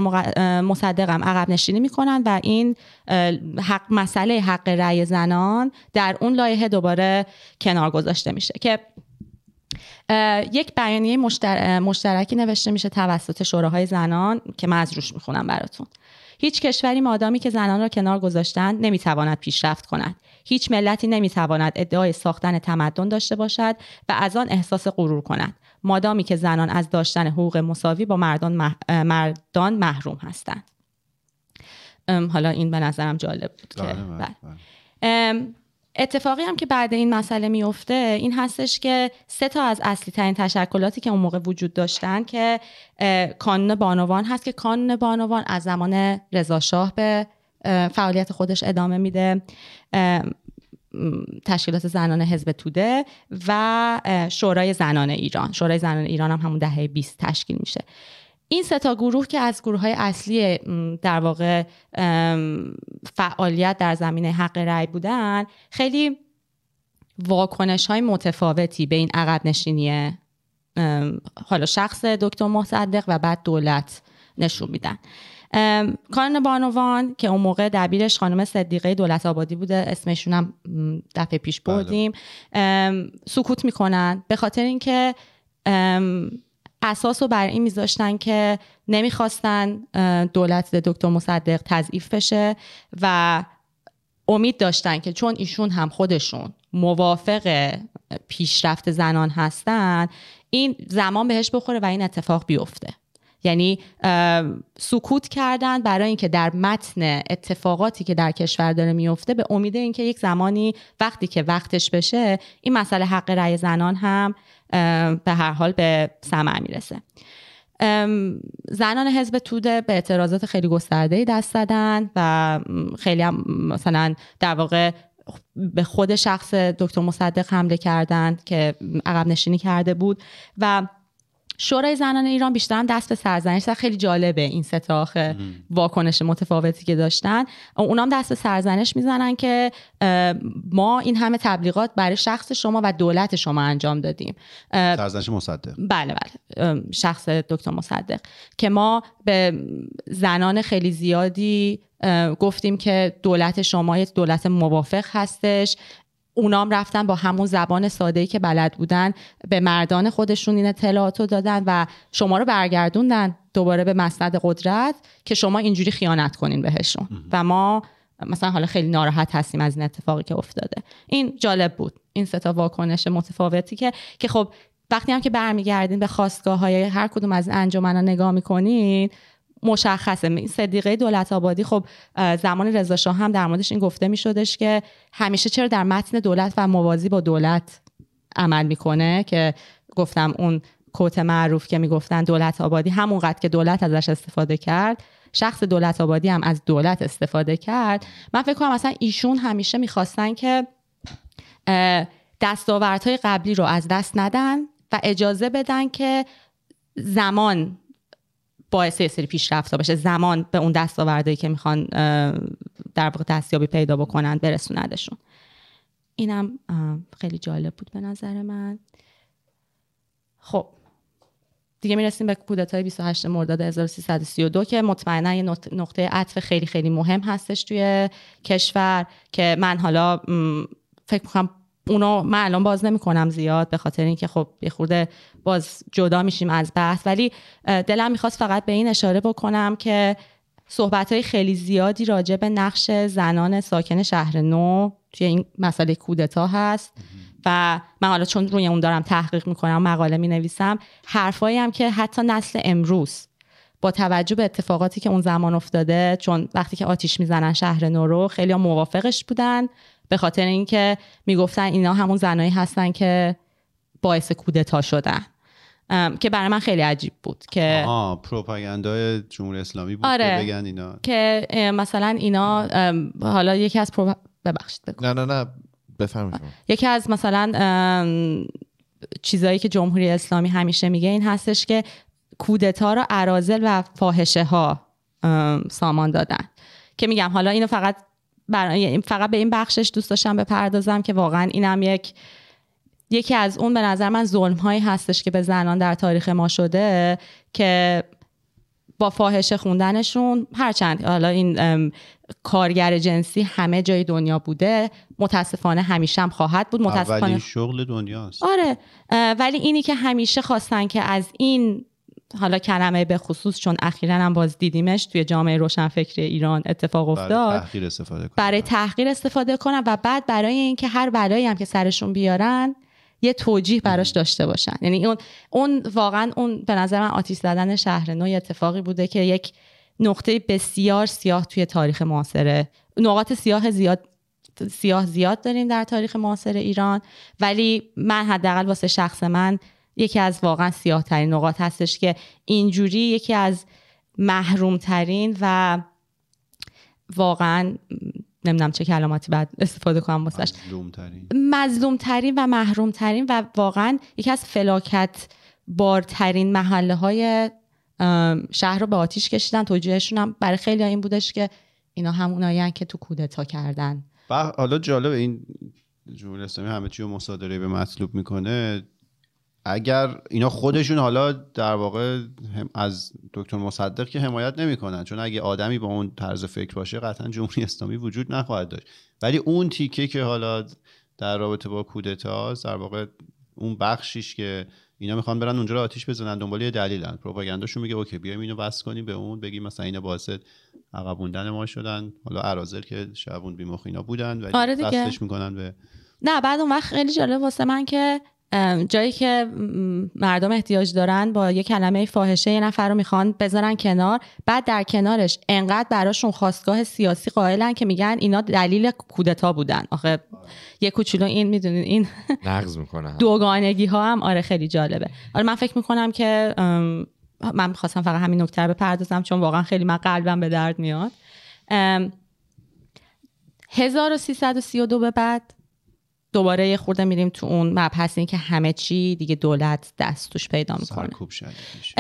مصدقم عقب نشینی می‌کنن و این حق مسئله حق رأی زنان در اون لایحه دوباره کنار گذاشته میشه که یک بیانیه مشتر- مشترکی نوشته میشه توسط شوراهای زنان که من از روش می‌خونم براتون. هیچ کشوری مادامی که زنان را کنار گذاشتند نمی‌تواند پیشرفت کند. هیچ ملتی نمی‌تواند ادعای ساختن تمدن داشته باشد و از آن احساس غرور کند. مادامی که زنان از داشتن حقوق مساوی با مردان, مح... مردان محروم هستند حالا این به نظرم جالب بود که
بله، بله،
بله.
بله.
اتفاقی هم که بعد این مسئله میفته این هستش که سه تا از اصلی ترین تشکلاتی که اون موقع وجود داشتن که کانون بانوان هست که کانون بانوان از زمان رضاشاه به اه، فعالیت خودش ادامه میده تشکیلات زنان حزب توده و شورای زنان ایران. شورای زنان ایران هم همون دهه 20 تشکیل میشه. این سه تا گروه که از گروه های اصلی در واقع فعالیت در زمینه حق رأی بودن خیلی واکنش های متفاوتی به این عقب نشینی حالا شخص دکتر مصدق و بعد دولت نشون میدن. کارن بانوان که اون موقع دبیرش خانم صدیقه دولت آبادی بوده اسمشون هم دفعه پیش
بله.
بردیم. سکوت می‌کنن. به خاطر اینکه اساس رو بر این میذاشتن که نمی‌خواستن دولت دکتر مصدق تضعیف بشه و امید داشتن که چون ایشون هم خودشون موافق پیشرفت زنان هستن این زمان بهش بخوره و این اتفاق بیفته. یعنی سکوت کردن برای اینکه در متن اتفاقاتی که در کشور داره میفته به امید اینکه یک زمانی وقتی که وقتش بشه این مسئله حق رأی زنان هم به هر حال به ثمر می‌رسه. زنان حزب توده به اعتراضات خیلی گسترده دست زدن و خیلی هم مثلا در واقع به خود شخص دکتر مصدق حمله کردند که عقب نشینی کرده بود و شورای زنان ایران بیشتر هم دست به سرزنش خیلی جالبه این ستاخ واکنش متفاوتی که داشتن. اونام دست به سرزنش می‌زنن که ما این همه تبلیغات برای شخص شما و دولت شما انجام دادیم.
سرزنش مصدق.
بله بله. شخص دکتر مصدق. که ما به زنان خیلی زیادی گفتیم که دولت شما یک دولت موافق هستش. اونام رفتن با همون زبان ساده که بلد بودن به مردان خودشون این اطلاعات رو دادن و شما رو برگردوندن دوباره به مسند قدرت که شما اینجوری خیانت کنین بهشون. و ما مثلا حالا خیلی ناراحت هستیم از این اتفاقی که افتاده. این جالب بود. این ستا واکنش متفاوتی که که خب وقتی هم که برمیگردین به خواستگاه های هر کدوم از انجمن نگاه می‌کنین مشخصه. صدیقه دولت آبادی خب زمان رضا شاه هم در موردش این گفته می شدش که همیشه چرا در متن دولت و موازی با دولت عمل می‌کنه؟ که گفتم اون کوت معروف که می‌گفتن دولت آبادی همونقدر که دولت ازش استفاده کرد شخص دولت آبادی هم از دولت استفاده کرد. من فکر کنم مثلا ایشون همیشه می‌خواستن که دستاوردهای قبلی رو از دست ندن و اجازه بدن که زمان باعث یه سری پیشرفت بشه زمان به اون دستاوردهایی که می‌خوان در واقع دستیابی پیدا بکنن برسوندشون. اینم خیلی جالب بود به نظر من. خب دیگه می‌رسیم به کودتای 28 مرداد 1332 که مطمئنا یه نقطه عطف خیلی خیلی مهم هستش توی کشور که من حالا فکر می‌کنم اونو من الان باز نمی کنم زیاد به خاطر اینکه خب یه خورده باز جدا میشیم از بحث. ولی دلم می‌خواست فقط به این اشاره بکنم که صحبت های خیلی زیادی راجع به نقش زنان ساکن شهر نو توی این مسئله کودتا هست. و من حالا چون روی اون دارم تحقیق می‌کنم مقاله می نویسم حرفایی هم که حتی نسل امروز با توجه به اتفاقاتی که اون زمان افتاده چون وقتی که آتیش می‌زنن شهر نو رو خیلی موافقش بودن. به خاطر اینکه می‌گفتن اینا همون زنایی هستن که باعث کودتا شدن که برای من خیلی عجیب بود که
آه پروپاگاندای جمهوری اسلامی بود
آره.
که بگن اینا
که مثلا اینا حالا یکی از پرو... ببخشید بگو.
نه نه نه بفرمایید
یکی از مثلا چیزایی که جمهوری اسلامی همیشه میگه این هستش که کودتا رو ارازل و فاحشه ها سامان دادن که میگم حالا اینو فقط برای فقط به این بخشش دوست داشتم بپردازم که واقعا اینم یک یکی از اون به نظر من ظلم هایی هستش که به زنان در تاریخ ما شده که با فاحشه خوندنشون هرچند حالا این کارگر جنسی همه جای دنیا بوده متاسفانه همیشه هم خواهد بود. متاسفانه
شغل دنیاست.
آره ولی اینی که همیشه خواستن که از این حالا کلمه به خصوص چون اخیرا هم باز دیدیمش توی جامعه روشنفکری ایران اتفاق افتاد.
برای تحقیر استفاده کنن.
برای تحقیر استفاده کنن و بعد برای اینکه هر بلایی هم که سرشون بیارن یه توجیه براش داشته باشن. یعنی اون اون واقعا اون به نظر من آتیش زدن شهر نو اتفاقی بوده که یک نقطه بسیار سیاه توی تاریخ معاصره. نقاط سیاه زیاد سیاه زیاد داریم در تاریخ معاصر ایران. ولی من حداقل واسه شخص من یکی از واقعا سیاه ترین نقاط هستش که اینجوری یکی از محروم ترین و واقعا نمی‌دونم چه کلماتی بعد استفاده کنم واسش. مظلوم ترین و محروم ترین و واقعا یکی از فلاکت بارترین محله های شهر رو به آتیش کشیدن. توجیهشون هم برای خیلی این بودش که اینا همونایی که تو کودتا کردن.
و حالا جالب این جمهوری اسلامی همه چی رو مصادره به مطلوب می‌کنه. اگر اینا خودشون حالا در واقع هم- از دکتر مصدق که حمایت نمی‌کنن چون اگه آدمی با اون طرز فکر باشه قطعا جمهوری اسلامی وجود نخواهد داشت. ولی اون تیکه که حالا در رابطه با کودتا در واقع اون بخشیش که اینا می‌خوان برن اونجا رو آتیش بزنن دنبال یه دلیلن. پروپاگانداشون میگه اوکی بیایم اینو بس کنیم به اون بگیم مثلا اینا باعث عقب موندن ما شدن. حالا اراذل که شبون بیمخ اینا بودن ولی
آره
می‌کنن به
نه بعد اون وقت خیلی جالب واسه من که جایی که مردم احتیاج دارن با یه کلمه فاحشه یه نفر رو می‌خوان بذارن کنار بعد در کنارش انقدر براشون خواستگاه سیاسی قائلن که میگن اینا دلیل کودتا بودن. آخه یه کوچولو این می‌دونین این
نقض می‌کنه.
دوگانگی ها هم آره خیلی جالبه. آره من فکر می‌کنم که من می‌خواستم فقط همین نکته رو بپردازم چون واقعا خیلی من قلبم به درد میاد. ام، 1332 به بعد دوباره یه خورده میریم تو اون مبحث این که همه چی دیگه دولت دست توش پیدا می‌کنه.
سرکوب شدید میشه.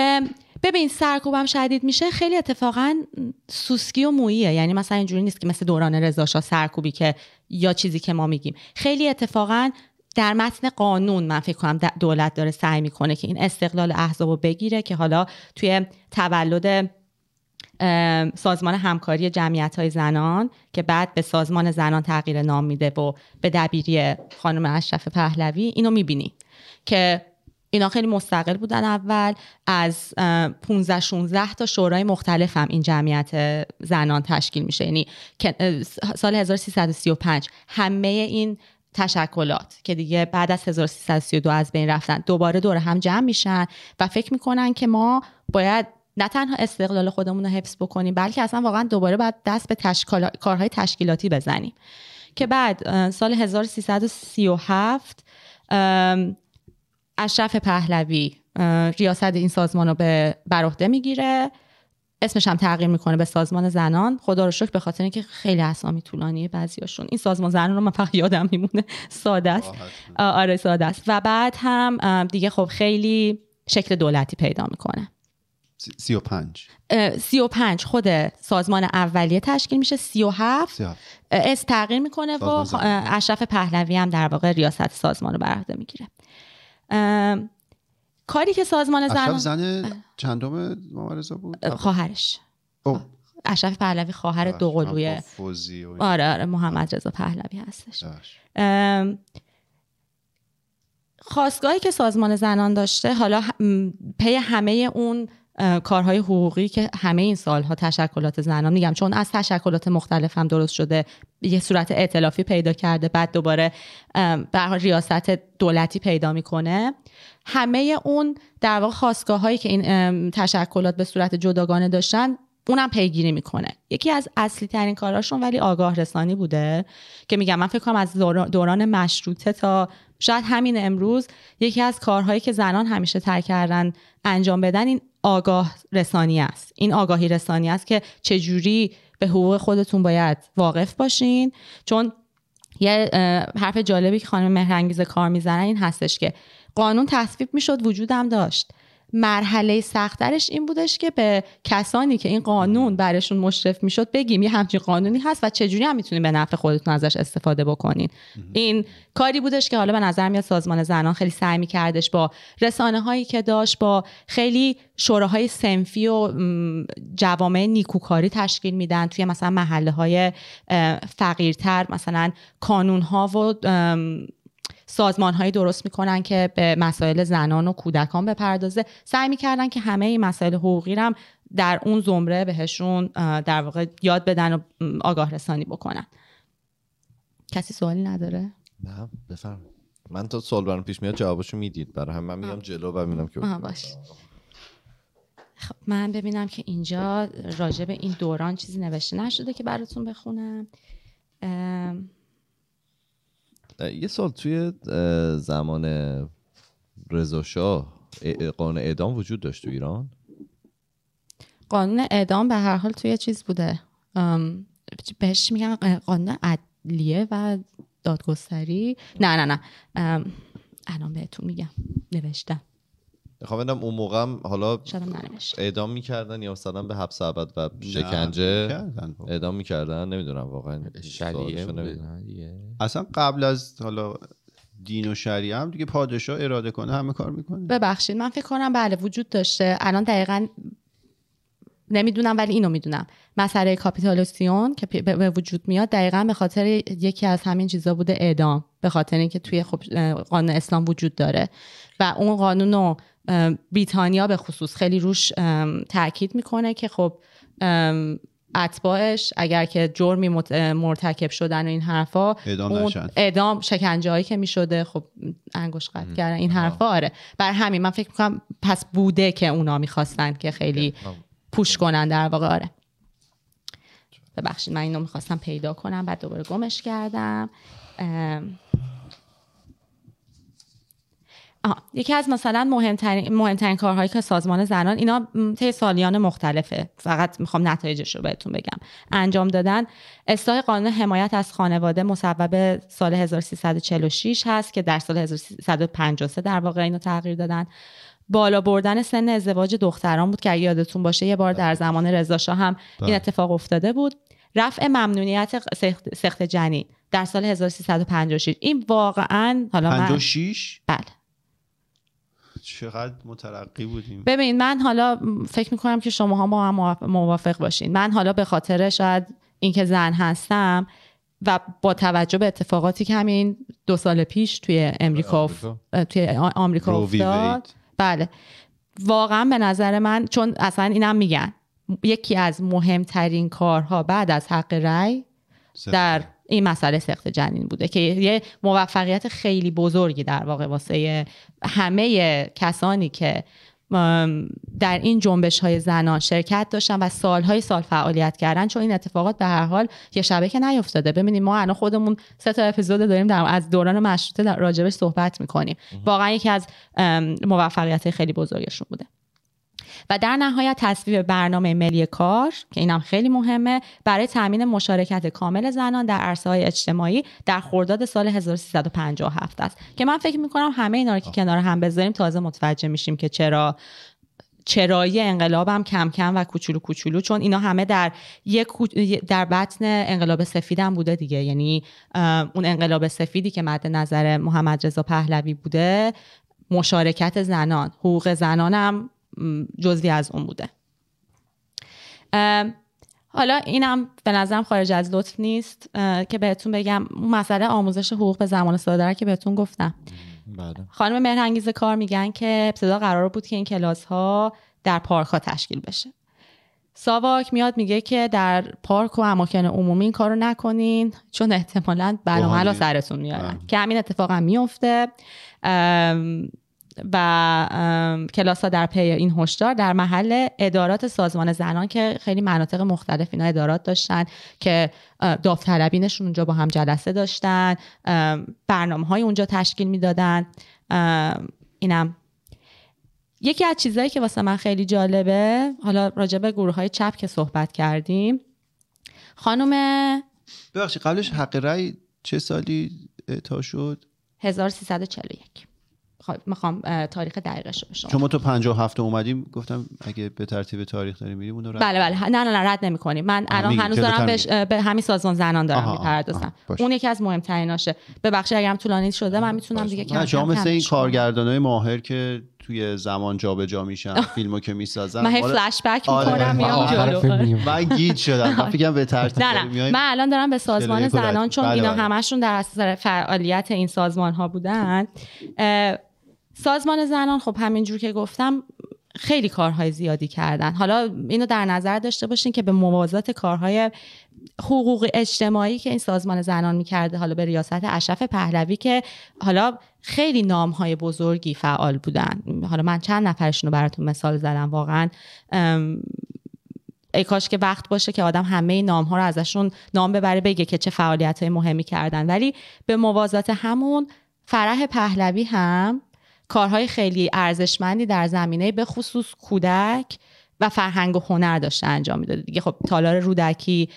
ببین سرکوبم شدید میشه. خیلی اتفاقا سوسکی و موییه. یعنی مثلا اینجوری نیست که مثل دوران رضاشاه سرکوبی که یا چیزی که ما میگیم. خیلی اتفاقا در متن قانون من فکر کنم دولت داره سعی می‌کنه که این استقلال احزاب رو بگیره که حالا توی تولد سازمان همکاری جمعیت های زنان که بعد به سازمان زنان تغییر نام میده و به دبیری خانم اشرف پهلوی اینو می‌بینی که اینا خیلی مستقل بودن اول. از 15 16 تا شورای مختلف هم این جمعیت زنان تشکیل میشه. یعنی سال 1335 همه این تشکلات که دیگه بعد از 1332 از بین رفتن دوباره دور هم جمع میشن و فکر می‌کنن که ما باید نه تنها استقلال خودمون رو حفظ بکنیم بلکه اصلا واقعا دوباره باید دست به تشکیل... کارهای تشکیلاتی بزنیم. که بعد سال 1337 ام، اشرف پهلوی ریاست این سازمان رو به بر عهده می‌گیره. اسمش هم تغییر می‌کنه به سازمان زنان. خدا رو شکر به خاطر اینکه خیلی اسامی طولانیه بعضیاشون. این سازمان زنان رو من فقط یادم میمونه. ساده است. آره ساده است. و بعد هم دیگه خب خیلی شکل دولتی پیدا می‌کنه.
سی- و پنج.
سی و پنج خود سازمان اولیه تشکیل میشه. سی و هفت. اس تغییر می‌کنه و اشرف پهلوی هم در واقع ریاست سازمان رو بر عهده می‌گیره کاری که سازمان
اشرف
زنان
زن چندم مبارزه بود؟
اه، خواهرش. اشرف پهلوی خواهر دوقلوی آره آره محمد رضا پهلوی هستش. خواستگاهی که سازمان زنان داشته حالا پی همه اون کارهای حقوقی که همه این سالها تشکلات زنان میگم چون از تشکلات مختلف هم درست شده یه صورت ائتلافی پیدا کرده بعد دوباره به ریاست دولتی پیدا می‌کنه. همه اون در واقع خواستگاه هایی که این تشکلات به صورت جداگانه داشتن اونم پیگیری می‌کنه. یکی از اصلی ترین کاراشون ولی آگاه رسانی بوده که میگم من فکر کنم از دوران مشروطه تا شاید همین امروز یکی از کارهایی که زنان همیشه تر کردن انجام بدن این آگاه رسانی است. این آگاهی رسانی است که چجوری به حقوق خودتون باید واقف باشین. چون یه حرف جالبی که خانم مهرنگیز کار می‌زنن این هستش که قانون تصویب می‌شد وجودم داشت. مرحله سخترش این بودش که به کسانی که این قانون برشون مشرف می‌شد بگیم یه همچین قانونی هست و چجوری هم می‌تونین به نفع خودتون ازش استفاده بکنین. این کاری بودش که حالا به نظر میاد سازمان زنان خیلی سعی میکردش با رسانه هایی که داشت با خیلی شوراهای سنفی و جوامع نیکوکاری تشکیل میدن توی مثلا محله های فقیرتر مثلا کانون ها و سازمان هایی درست می‌کنن که به مسائل زنان و کودکان بپردازه. سعی می‌کردن که همه این مسائل حقوقی هم در اون زمره بهشون در واقع یاد بدن و آگاه رسانی بکنن. کسی سوالی نداره؟
نه بفرم من تا سوال برام پیش میاد جوابشو می‌دید. برای هم من میام جلو و می‌بینم که
باش. خب من ببینم که اینجا راجع به این دوران چیزی نوشته نشده که براتون بخونم. ام،
یه سال توی زمان رضا شاه قانون اعدام وجود داشت تو ایران؟
قانون اعدام به هر حال توی چیز بوده. بهش میگن قانون عدلیه و دادگستری. نه نه نه. الان بهتون میگم. نوشتم.
می‌خوام بدم اون موقع هم حالا. اعدام می‌کردن یا مثلا به حبس ابد و شکنجه
کردن.
اعدام می‌کردن نمی‌دونم واقعا
شریعه.
اصلا قبل از حالا دین و شریعه هم دیگه پادشاه اراده کنه همه کار می‌کنه
ببخشید من فکر کنم بله وجود داشته الان دقیقا نمی‌دونم ولی اینو می‌دونم. مسئله کاپیتالوسیون که به وجود میاد دقیقا به خاطر یکی از همین چیزا بوده اعدام به خاطر اینکه توی خب قانون اسلام وجود داره و اون قانون رو بریتانیا به خصوص خیلی روش تاکید می‌کنه که خب اتباعش اگر که جرمی مرتکب شدن و این حرفا
اعدام
اون. اعدام شکنجه هایی که می‌شده خب انگوش قطع کردن این حرفا آره. بر همین من فکر می‌کنم پس بوده که اونا می‌خواستن که خیلی پوش کنن در واقع آره. ببخشید من اینو می‌خواستم پیدا کنم بعد دوباره گمش کردم. آها. یکی از مثلا مهمترین مهمترین کارهایی که سازمان زنان اینا طی سالیان مختلفه. فقط می‌خوام نتایجش رو بهتون بگم. انجام دادن. اصلاح قانون حمایت از خانواده مصوب سال 1346 هست که در سال 1353 در واقع اینو تغییر دادن. بالا بردن سن ازدواج دختران بود که اگه یادتون باشه یه بار در زمان رضا شاه هم این اتفاق افتاده بود. رفع ممنونیت سخت, سخت جنین در سال 1356 این واقعا حالا من
56
بله.
چقدر مترقی بودیم.
ببین من حالا فکر می‌کنم که شما با هم موافق- باشین. من حالا به خاطر شاید اینکه زن هستم و با توجه به اتفاقاتی که همین دو سال پیش توی امریکا اف- اه، توی آمریکا افتاد. بله. واقعا به نظر من چون اصلا اینم میگن یکی از مهمترین کارها بعد از حق رأی در این مسئله سخت جنین بوده که یه موفقیت خیلی بزرگی در واقع واسه همه کسانی که در این جنبش های زنان شرکت داشتن و سالهای سال فعالیت کردن چون این اتفاقات به هر حال یه شبه که نیفتاده. ببینید ما الان خودمون سه تا اپیزود داریم در از دوران مشروطه در راجبش صحبت می‌کنیم. واقعا یکی از موفقیت خیلی بزرگشون بوده. و در نهایت تصویب برنامه ملی کار که اینم خیلی مهمه برای تامین مشارکت کامل زنان در عرصه های اجتماعی در خرداد سال 1357 است. که من فکر می‌کنم همه اینا رو که کنار هم بذاریم تازه متوجه میشیم که چرا چرایی انقلابم کم کم و کوچولو کوچولو چون اینا همه در یک در بطن انقلاب سفیدم بوده دیگه. یعنی اون انقلاب سفیدی که مد نظر محمد رضا پهلوی بوده مشارکت زنان حقوق زنانم م، جزوی از اون بوده. حالا اینم به نظرم خارج از لطف نیست که بهتون بگم مسئله آموزش حقوق به زمان ساده رو که بهتون گفتم.
بله.
خانم مهرانگیز کار میگن که ابتدا قرار بود که این کلاس ها در پارک ها تشکیل بشه. ساواک میاد میگه که در پارک و اماکن عمومی این کارو نکنین چون احتمالا
روحانی.
سرتون میارن.
بله.
که همین اتفاق هم میفته. و کلاس ها در پی این هشدار در محل ادارات سازمان زنان که خیلی مناطق مختلف اینا ادارات داشتن که داوطلبینشون اونجا با هم جلسه داشتن برنامه های اونجا تشکیل می‌دادن. اینم. یکی از چیزهایی که واسه من خیلی جالبه حالا راجع به گروه های چپ که صحبت کردیم. خانم
ببخشید قبلش حق رأی چه سالی اعطا شد؟
1341 خب، می‌خوام اه، تاریخ دقیقش رو به شما
تو 57 اومدیم گفتم اگه به ترتیب تاریخ داریم میریم اون رو رد
بله بله نه نه نه رد نمی کنیم من الان هنوز دارم
میگی.
به همین سازمان زنان دارم می‌پردازم. اون یکی از مهمتریناشه ببخشید اگرم طولانی شده من می‌تونم دیگه کم
نه شما
کم
مثل این. کارگردانای ماهر که توی زمان جابجا میشن فیلمو که می‌سازن
من فلش بک می‌کنم
من
میام آره.
من گیج شدم من فکرم به ترتیب
نه. من الان دارم به سازمان زنان. چون
بله،
اینا
بله.
همشون در اثر فعالیت این سازمان ها بودن سازمان زنان خب همینجور که گفتم خیلی کارهای زیادی کردن. حالا اینو در نظر داشته باشین که به موازات کارهای حقوق اجتماعی که این سازمان زنان می‌کرده حالا به ریاست اشرف پهلوی که حالا خیلی نام های بزرگی فعال بودن. حالا من چند نفرشون رو براتون مثال زدم واقعا ای کاش که وقت باشه که آدم همه نام ها رو ازشون نام ببره بگه که چه فعالیت های مهمی کردن. ولی به موازات همون فرح پهلوی هم کارهای خیلی ارزشمندی در زمینه به خصوص کودک و فرهنگ و هنر داشته انجام می‌داده. دیگه خب تالار رودکی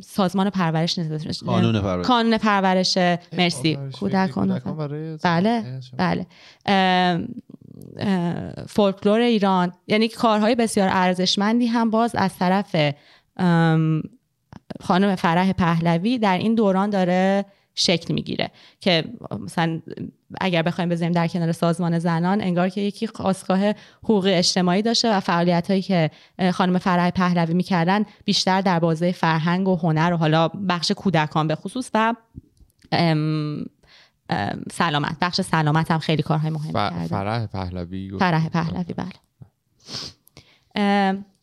سازمان پرورش نیست
قانون پرورش.
کانون پرورش. مرسی.
پرورش
کودکان بله بله. فولکلور ایران. یعنی کارهای بسیار ارزشمندی هم باز از طرف خانم فرح پهلوی در این دوران داره شکل می‌گیره. که مثلا اگر بخوایم بذاریم در کنار سازمان زنان انگار که یکی خواستگاه حقوق اجتماعی داشته و فعالیت هایی که خانم فرح پهلوی می‌کردن بیشتر در بازه فرهنگ و هنر و حالا بخش کودکان به خصوص و ام، ام، سلامت. بخش سلامت هم خیلی کارهای مهمی کرده
فرح پهلوی.
فرح پهلوی بله.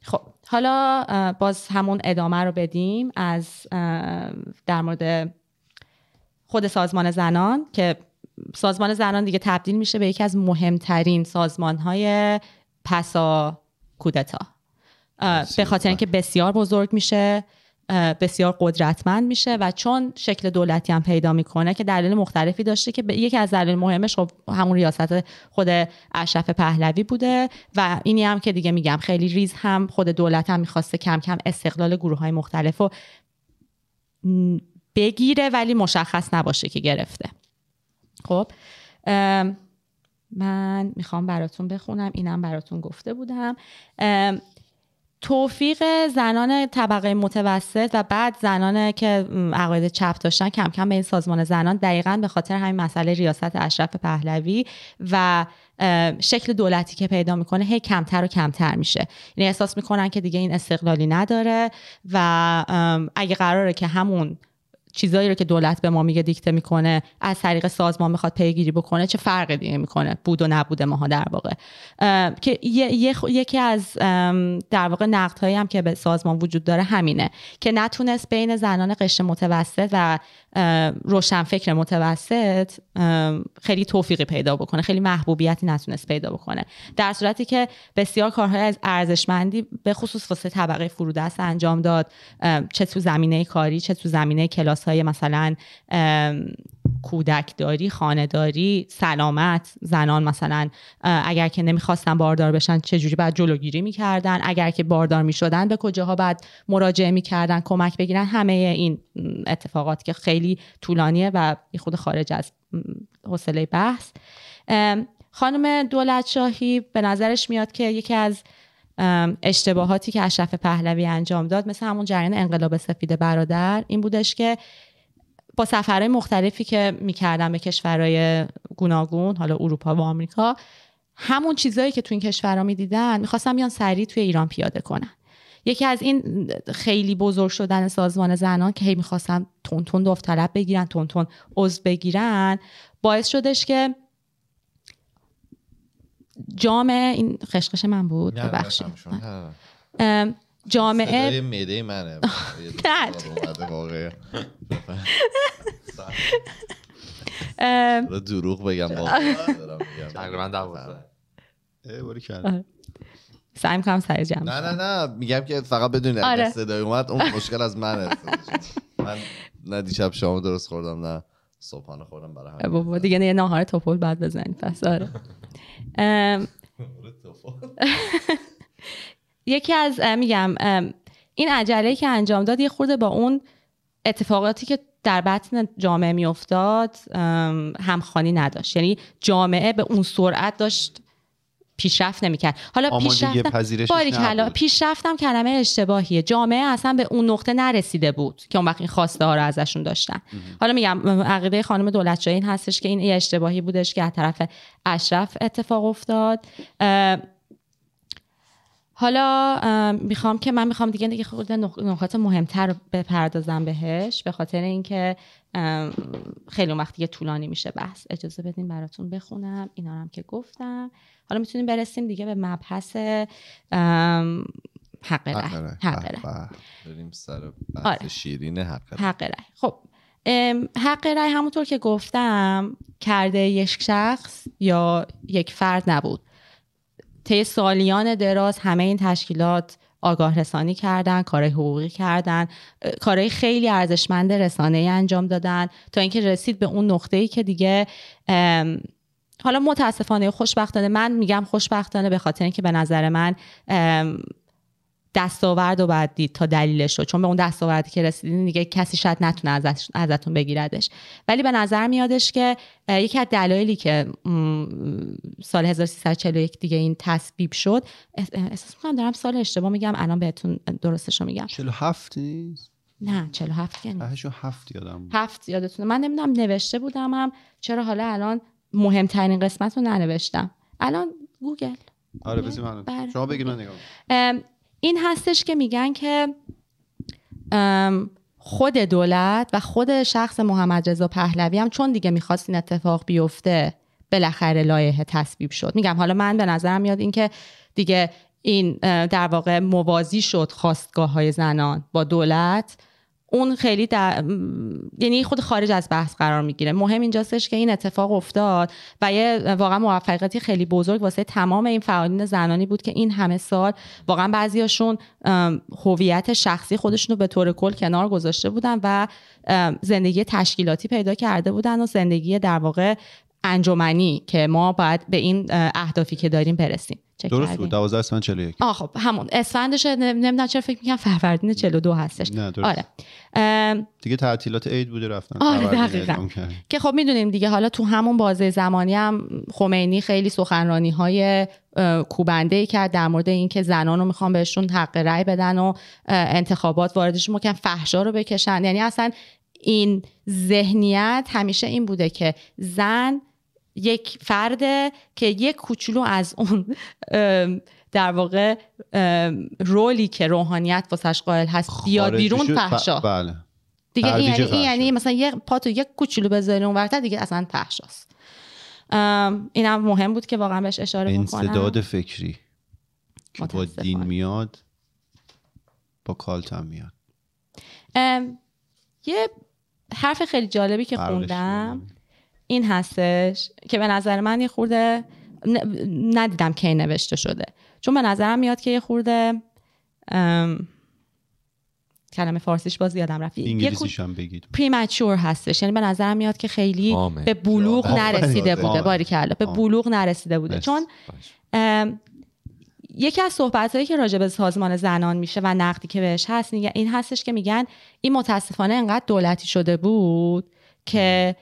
خب حالا باز همون ادامه رو بدیم از در مورد خود سازمان زنان که سازمان زنان دیگه تبدیل میشه به یکی از مهمترین سازمان های پسا کودتا. به خاطر اینکه بسیار بزرگ میشه بسیار قدرتمند میشه و چون شکل دولتی هم پیدا می‌کنه که دلیل مختلفی داشته که یکی از دلیل مهمش خب همون ریاست خود اشرف پهلوی بوده و اینی هم که دیگه میگم خیلی ریز هم خود دولت هم می‌خواسته کم کم استقلال گروه های مختلف م، بگیره ولی مشخص نباشه که گرفته. خب من می‌خوام براتون بخونم. اینم براتون گفته بودم. توفیق زنان طبقه متوسط و بعد زنان که عقاید چپ داشتن کم کم به این سازمان زنان دقیقا به خاطر همین مسئله ریاست اشرف پهلوی و شکل دولتی که پیدا می‌کنه هی کمتر و کمتر میشه. یعنی احساس می‌کنن که دیگه این استقلالی نداره و اگه قراره که همون چیزایی رو که دولت به ما میگه دیکته می‌کنه از طریق سازمان می‌خواد پیگیری بکنه چه فرقی دیگه می‌کنه؟ بود و نبوده ماها در واقع. که یه- یکی از در واقع نقدهایی هم که به سازمان وجود داره همینه که نتونست بین زنان قشر متوسط و اه، روشنفکر متوسط خیلی توفیقی پیدا بکنه خیلی محبوبیتی نتونست پیدا بکنه. در صورتی که بسیار کارهای از ارزشمندی به خصوص واسه طبقه فرودست انجام داد. چه تو زمینه کاری چه تو زمینه کلاس های مثلا کودکداری خانهداری سلامت زنان مثلا اگر که نمی‌خواستن باردار بشن چجوری باید جلوگیری می‌کردن؟ اگر که باردار می‌شدن به کجاها بعد مراجعه می‌کردن کمک بگیرن؟ همه این اتفاقات که خیلی طولانیه و خود خارج از حوصله بحث. خانم دولت شاهی به نظرش میاد که یکی از اشتباهاتی که اشرف پهلوی انجام داد مثل همون جریان انقلاب سفید برادر این بودش که با سفرهای مختلفی که می‌کردن به کشورهای گوناگون حالا اروپا و آمریکا همون چیزایی که تو این کشورها می‌دیدن می‌خواستن بیان سریع توی ایران پیاده کنن. یکی از این خیلی بزرگ شدن سازمان زنان که هی می‌خواستن تون تون داوطلب بگیرن تون تون عضو بگیرن باعث شدش که جامعه این خشخش من بود ببخشید. ام، جامعه
معده منه.
نه.
دروغ بگم واقعا دارم میگم.
تقریبا دوازده.
سعی می‌کنم سریع جمع
نه نه نه. میگم که فقط بدون
آره.
اگه صدای اومد اون مشکل از منه. من نه دیشب شام درست خوردم نه. صبحانه خوردم برای همین
بابا دیگه یه ناهار توفل بعد بزنید پس آره. ام، یکی از میگم این عجله که انجام داد یه خورده با اون اتفاقاتی که در بطن جامعه میافتاد ام، همخوانی نداشت. یعنی جامعه به اون سرعت داشت پیشرفت نمی‌کرد. حالا پیشرفت. پیشرفتم کلمه اشتباهیه. جامعه اصلا به اون نقطه نرسیده بود که اون وقت این خواسته ها رو ازشون داشتن. حالا میگم عقیده خانم دولت این هستش که این یه اشتباهی بودش که از طرف اشرف اتفاق افتاد. حالا می‌خوام که من می‌خوام دیگه دیگه خود نق- نکات مهمتر بپردازم بهش به خاطر اینکه خیلی اون وقت دیگه طولانی میشه بحث. اجازه بدین براتون بخونم. اینا هم که گفتم. حالا می‌تونیم برسیم دیگه به مبحث حق رأی.
حق.
بریم سر بحث
آره.
شیرین حق رأی.
حق رأی. خب حق رأی همونطور که گفتم کرده یک شخص یا یک فرد نبود. طی سالیان دراز همه این تشکیلات آگاه رسانی کردن کارهای حقوقی کردن کارهای خیلی ارزشمند رسانه انجام دادن تا اینکه رسید به اون نقطه ای که دیگه حالا متاسفانه خوشبختانه من میگم خوشبختانه به خاطر اینکه به نظر من دستاورد رو باید دید تا دلیلش رو. چون به اون دستاوردی که رسیدین دیگه کسی شاید نتونه ازش- ازتون بگیردش. ولی به نظر میادش که یکی از دلایلی که سال 1341 دیگه این تصویب شد اح- احساس می‌کنم دارم سال اشتباه میگم الان بهتون درستش رو میگم
47 نیست؟
نه 47 که نیست.
هفت یادم بود.
هفت یادتونه. من نمی‌دونم نوشته بودم هم چرا حالا الان مهمترین قسمت رو ننوشتم. الان گوگل.
آره بذار من
بله.
شما بگید من نگاه
این هستش که میگن که خود دولت و خود شخص محمد رضا پهلوی هم چون دیگه می‌خواست این اتفاق بیفته بالاخره لایحه تصویب شد. میگم حالا من به نظرم میاد اینکه دیگه این در واقع موازی شد خواستگاه های زنان با دولت. اون خیلی در... یعنی خود خارج از بحث قرار می‌گیره. مهم اینجاستش که این اتفاق افتاد و یه واقعا موفقیتی خیلی بزرگ واسه تمام این فعالین زنانی بود که این همه سال واقعا بعضیاشون هویت شخصی خودشون رو به طور کل کنار گذاشته بودن و زندگی تشکیلاتی پیدا کرده بودن و زندگی در واقع انجمنی که ما باید به این اه، اهدافی که داریم برسیم. چک
درست؟ بود؟ 12 اسفند 41
آه خب همون. اسفندش نمی‌دونم چرا فکر می‌کنم فروردین 42 هستش.
نه درست.
آره. ام،
دیگه تعطیلات عید بوده رفتن.
آره، دقیقاً. که خب می‌دونیم دیگه حالا تو همون بازه زمانی هم خمینی خیلی سخنرانی های کوبنده ای کرد در مورد اینکه زنان رو می‌خوان بهشون حق رأی بدن و انتخابات واردشون می‌کنن فحشا رو بکشن. یعنی اصلا این ذهنیت همیشه این بوده که زن یک فرده که یک کوچولو از اون در واقع رولی که روحانیت واسش قائل هست بیاد
خارجی
بیرون فحشا
بله
دیگه این یعنی, این. یعنی مثلا یه پاتو یک کوچولو بذاری اون ورتر دیگه اصلا فحشاست اینم مهم بود که واقعا بهش اشاره
انصداد
بکنم
فکری که با. دین میاد با کالت هم میاد
یه حرف خیلی جالبی که خوندم. این هستش که به نظر من یه خورده ندیدم کی نوشته شده چون به نظرم میاد که یه خورده ام، کلمه فارسیش باز یادم رفت
انگلیسیش هم بگید
پریمچور هستش یعنی به نظرم میاد که خیلی
آمه.
به بلوغ. نرسیده بوده
آمه.
باریکلا به
آمه.
بلوغ نرسیده بوده
مرسی.
چون ام، یکی از صحبت هایی که راجع به سازمان زنان میشه و نقدی که بهش هست میگه- این هستش که میگن این متاسفانه انقدر دولتی شده بود که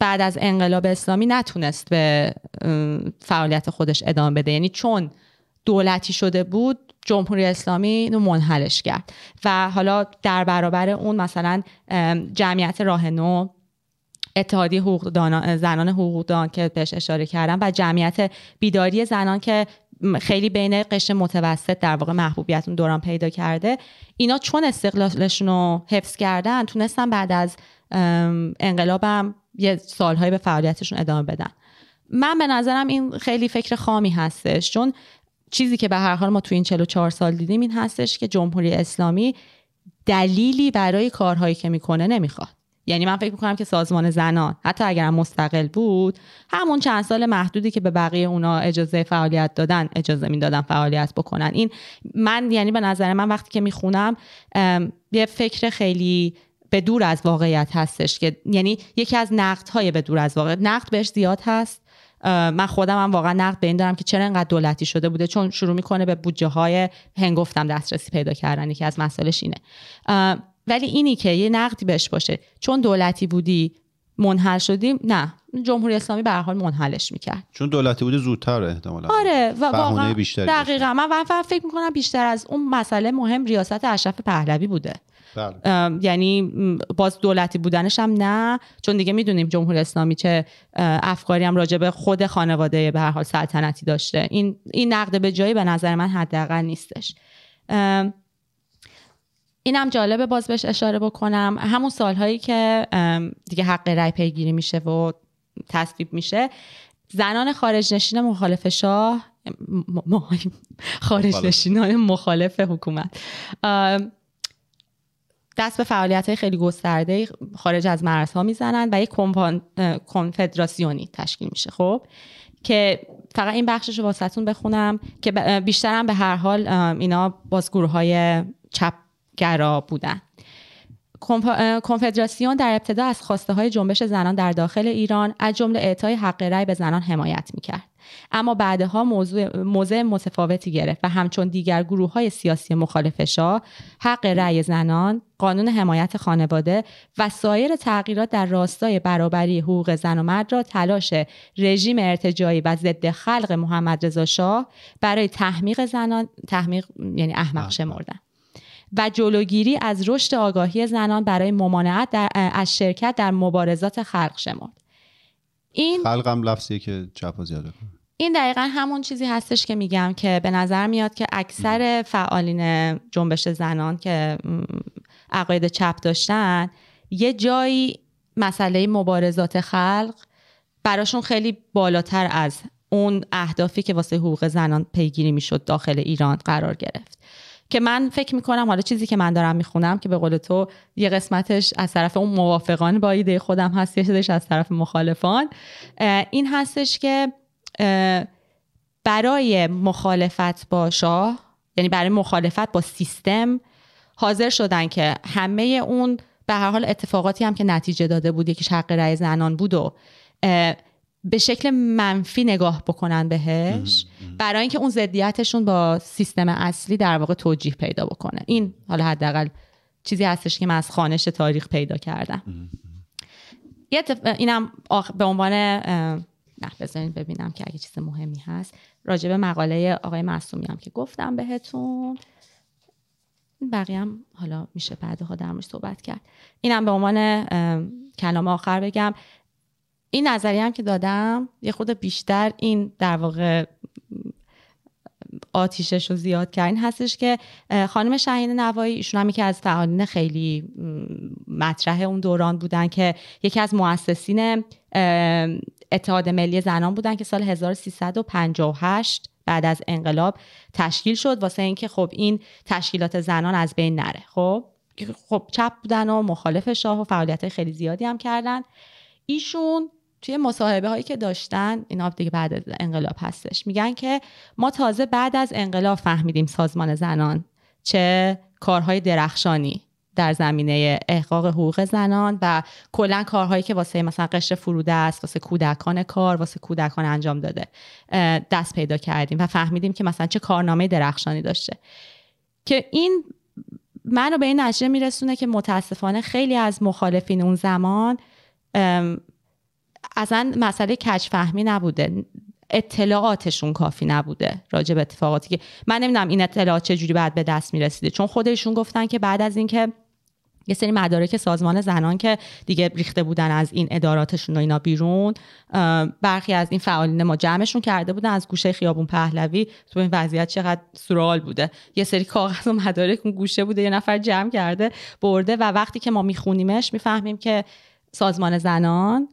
بعد از انقلاب اسلامی نتونست به فعالیت خودش ادامه بده. یعنی چون دولتی شده بود جمهوری اسلامی اینو منحلش کرد. و حالا در برابر اون مثلا جمعیت راه نو اتحادیه حقوق زنان حقوقدان که بهش اشاره کردم و جمعیت بیداری زنان که خیلی بین قشر متوسط در واقع محبوبیت اون دوران پیدا کرده اینا چون استقلالشون رو حفظ کردن تونستن بعد از انقلابم یه سالهایی به فعالیتشون ادامه بدن. من به نظرم این خیلی فکر خامی هستش چون چیزی که به هر حال ما تو این 44 سال دیدیم این هستش که جمهوری اسلامی دلیلی برای کارهایی که می‌کنه نمی‌خواد. یعنی من فکر می‌کنم که سازمان زنان حتی اگر مستقل بود همون چند سال محدودی که به بقیه اونا اجازه فعالیت دادن اجازه می‌دادن فعالیت بکنن. این من یعنی به نظر من وقتی که می‌خونم یه فکر خیلی به دور از واقعیت هستش که یعنی یکی از نقدهای به دور از واقعیت نقد بهش زیاد هست. من خودم هم واقعا نقد به این دارم که چرا انقدر دولتی شده بوده؟ چون شروع می‌کنه به بودجه های هنگفتم دسترسی پیدا کردن یکی از مسائلش اینه. ولی اینی که یه نقدی بهش باشه. چون دولتی بودی منحل شدیم نه. جمهوری اسلامی به هر حال منحلش می‌کرد.
چون دولتی بوده زودتر احتمالا.
آره و واقعا
بیشتری
دقیقا. من فکر می‌کنم بیشتر از اون مسئله مهم ریاست اشرف پهلوی بوده. یعنی م، باز دولتی بودنش هم نه. چون دیگه می‌دونیم جمهوری اسلامی چه افکاری هم راجع به خود خانواده به هر حال سلطنتی داشته. این این نقد به جایی به نظر من حداقل نیستش. اینم جالبه باز بهش اشاره بکنم. همون سالهایی که دیگه حق رأی پیگیری میشه و تصویب میشه زنان خارج نشین مخالف شاه م- م- خارج
مخالف.
نشینان مخالف حکومت. دست به فعالیت های خیلی گسترده خارج از مرزها می‌زنن و یک کمپان- کنفدراسیونی تشکیل میشه خب؟ که فقط این بخشش رو واسهتون بخونم که بیشترم به هر حال اینا باز گروه های چپگرا بودن. کنف- اه، کنفدراسیون در ابتدا از خواسته های جنبش زنان در داخل ایران از جمله اعطای حق رأی به زنان حمایت می‌کرد. اما بعدها موضوع موضع متفاوتی گرفت و همچون دیگر گروه های سیاسی مخالف شاه حق رأی زنان قانون حمایت خانواده و سایر تغییرات در راستای برابری حقوق زن و مرد را تلاش رژیم ارتجاعی و ضد خلق محمد رضا شاه برای تحمیق زنان تحمیق یعنی احمق شمردن. و جلوگیری از رشد آگاهی زنان برای ممانعت در از شرکت در مبارزات خلق شمرد. این
خلقم لفظیه که چپ زیاده کنه.
این دقیقا همون چیزی هستش که میگم که به نظر میاد که اکثر فعالین جنبش زنان که عقاید چپ داشتن یه جایی مسئله مبارزات خلق براشون خیلی بالاتر از اون اهدافی که واسه حقوق زنان پیگیری می‌شد داخل ایران قرار گرفت. که من فکر می‌کنم حالا چیزی که من دارم می‌خونم که به قول تو یه قسمتش از طرف اون موافقان با ایده خودم هست یه از طرف مخالفان. این هستش که برای مخالفت با شاه یعنی برای مخالفت با سیستم حاضر شدن که همه اون به هر حال اتفاقاتی هم که نتیجه داده بود یکیش حق رأی زنان بود و به شکل منفی نگاه بکنن بهش. برای اینکه اون ضدیتشون با سیستم اصلی در واقع توجیه پیدا بکنه. این حالا حداقل چیزی هستش که من از خانش تاریخ پیدا کردم. یه اینم آخ... به عنوان نه بذارین ببینم که اگه چیز مهمی هست. راجع به مقاله آقای معصومی هم که گفتم بهتون. بقیه هم حالا میشه بعدها در صحبت کرد. اینم به عنوان کلام آخر بگم. این نظریه هم که دادم یه خود بیشتر این در واقع آتیشش رو زیاد کرد این هستش که خانم شهین نوایی ایشون هم یکی از فعالین خیلی مطرح اون دوران بودن که یکی از مؤسسین اتحاد ملی زنان بودن که سال 1358 بعد از انقلاب تشکیل شد. واسه اینکه خب این تشکیلات زنان از بین نره. خب خب چپ بودن و مخالف شاه و فعالیت خیلی زیادی هم کردن. ایشون توی مصاحبه هایی که داشتن اینا دیگه بعد از انقلاب هستش. میگن که ما تازه بعد از انقلاب فهمیدیم سازمان زنان چه کارهای درخشانی در زمینه احقاق حقوق زنان و کلا کارهایی که واسه مثلا قشر فروده است واسه کودکان کار واسه کودکان انجام داده دست پیدا کردیم و فهمیدیم که مثلا چه کارنامه درخشانی داشته. که این منو به این نتیجه میرسونه که متاسفانه خیلی از مخالفین اون زمان اصلا مسئله کج فهمی نبوده. اطلاعاتشون کافی نبوده راجع به اتفاقاتی که من نمی‌دونم این اطلاعات چجوری بعد به دست می‌رسیده. چون خودشون گفتن که بعد از اینکه یه سری مدارک سازمان زنان که دیگه ریخته بودن از این اداراتشون و اینا بیرون برخی از این فعالین ما جمعشون کرده بودن از گوشه خیابون پهلوی. تو این وضعیت چقدر سورال بوده. یه سری کاغذ و مدارک اون گوشه بوده یه نفر جمع کرده برده و وقتی که ما میخونیمش می‌فهمیم که سازمان زنان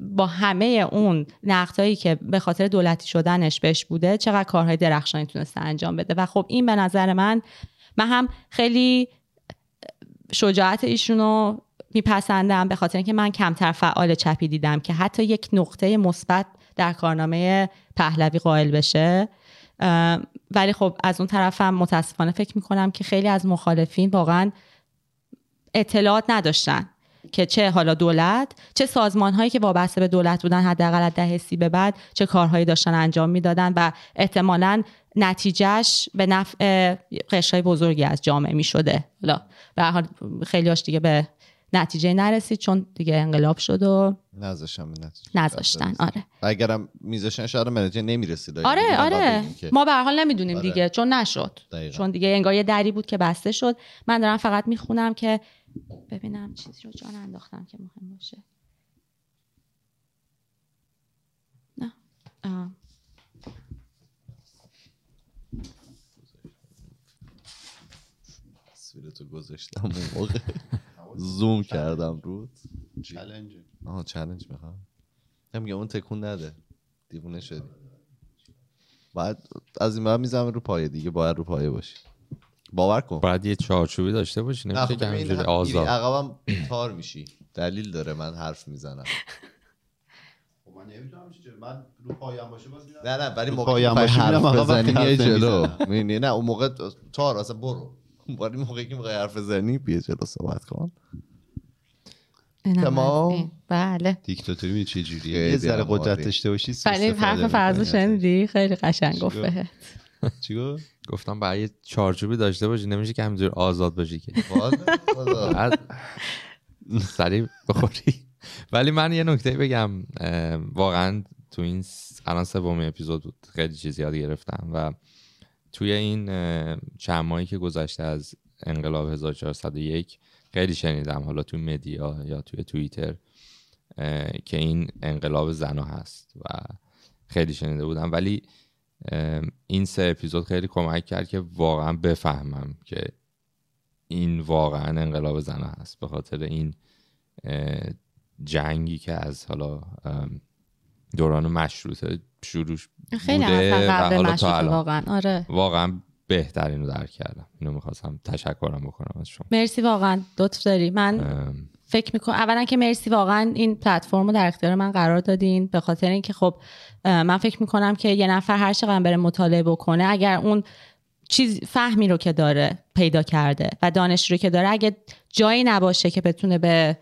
با همه اون نقدهایی که به خاطر دولتی شدنش بهش بوده چقدر کارهای درخشانی تونسته انجام بده؟ و خب این به نظر من من هم خیلی شجاعت ایشونو میپسندم به خاطر اینکه من کمتر فعال چپی دیدم که حتی یک نقطه مثبت در کارنامه پهلوی قائل بشه. ولی خب از اون طرفم متاسفانه فکر می‌کنم که خیلی از مخالفین واقعا اطلاعات نداشتن. که چه حالا دولت چه سازمان هایی که وابسته به دولت بودن حداقل از دهه سی به بعد چه کارهایی داشتن انجام می‌دادن و احتمالا نتیجهش به نفع قشرهای بزرگی از جامعه می شده حالا به حال خیلیاش دیگه به نتیجه نرسید چون دیگه انقلاب شد و
نتیجه.
نذاشتن آره.
اگرم میذاشن شاید به نتیجه نمی‌رسید.
آره آره. ما به هر حال نمی‌دونیم
آره.
دیگه چون نشد.
دقیقاً.
چون دیگه انگار یه دری بود که بسته شد. من دارم فقط می‌خونم که ببینم چیزی رو جان انداختم که مهم باشه. نه. آه.
تصویرتو گذاشتم اون موقع. زوم کردم رود.
چالنج
آها چالش می‌خوام. میگه اون تکون نده. دیوونه شدی. بعد از این بعد می‌زنم رو پایه دیگه باید رو پایه باشی. باور کن.
باید یه چارچوبی داشته باشی
نه
نمیشه که همینجوری آزاد.
عقبم تار میشی. دلیل داره من حرف می‌زنم.
خب من نمی‌دونم چه من رو پایم باشه باز
نه نه ولی موقع
پایم میرم
حرف بزنی یه جلو. می‌بینی؟ نه اون موقع تار اصلا برو. ولی موقعی که می‌خوای حرف بزنی بیا جلو صحبت کن. تمام.
بله.
دیکتاتوری می چه جوریه یه ذره. قدرت داشته باشی
ولی حرف فرض. شنیدی خیلی قشنگ گفت
چی گفت؟
گفتم برای یه چارچوبی داشته باشی نمیشه که همینجور آزاد باشی که. سریع بخوری. ولی من یه نکته بگم واقعا تو این الان سومین اپیزود بود. خیلی چیز یاد گرفتم و توی این چند ماهی که گذشته از انقلاب 1401 خیلی شنیدم حالا توی مدیا یا توی توییتر که این انقلاب زنا هست و خیلی شنیده بودم. ولی این سه اپیزود خیلی کمک کرد که واقعا بفهمم که این واقعا انقلاب زن هست. به خاطر این جنگی که از حالا دوران مشروطه شروع
خیلی
بوده و حالا تا الان.
واقعا. آره.
واقعا بهترین رو درک کردم. اینو می‌خواستم تشکرم بکنم از شما.
مرسی واقعا. لطف داری. من فکر می‌کنم اولا که مرسی واقعا این پلتفرم رو در اختیار من قرار دادین. به خاطر اینکه خب من فکر می‌کنم که یه نفر هر چقدر بره مطالعه بکنه اگر اون چیز فهمی رو که داره پیدا کرده و دانش رو که داره اگه جایی نباشه که بتونه به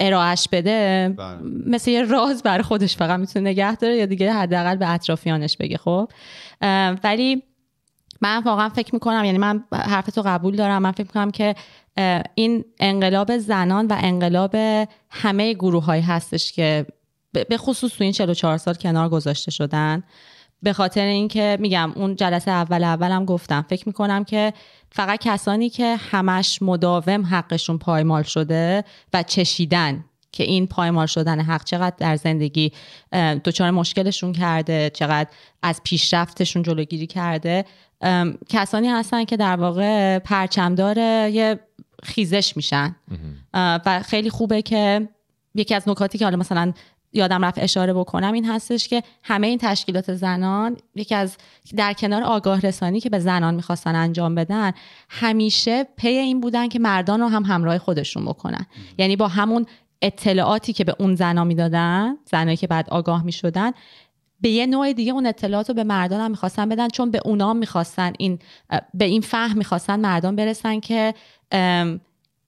ارائهش بده
بله.
مثل یه راز برای خودش فقط می‌تونه نگه داره یا دیگه حداقل به اطرافیانش بگه خب؟ ولی من واقعا فکر می‌کنم یعنی من حرف تو قبول دارم. من فکر می‌کنم که این انقلاب زنان و انقلاب همه گروه هایی هستش که به خصوص تو این 44 سال کنار گذاشته شدن. به خاطر اینکه میگم اون جلسه اول اولم گفتم. فکر می‌کنم که فقط کسانی که همش مداوم حقشون پایمال شده و چشیدن که این پایمال شدن حق چقدر در زندگی دچار مشکلشون کرده چقدر از پیشرفتشون جلوگیری کرده کسانی هستن که در واقع پرچمدار یه خیزش میشن. و خیلی خوبه که یکی از نکاتی که حالا مثلا یادم رفت اشاره بکنم این هستش که همه این تشکیلات زنان یکی از در کنار آگاه رسانی که به زنان می‌خواستن انجام بدن همیشه پی این بودن که مردان رو هم همراه خودشون بکنن. یعنی با همون اطلاعاتی که به اون زنا می‌دادن زنایی که بعد آگاه می‌شدن به یه نوع دیگه اون اطلاعات رو به مردان هم می‌خواستن بدن چون به اونا می‌خواستن این به این فهم می‌خواستن مردان برسن که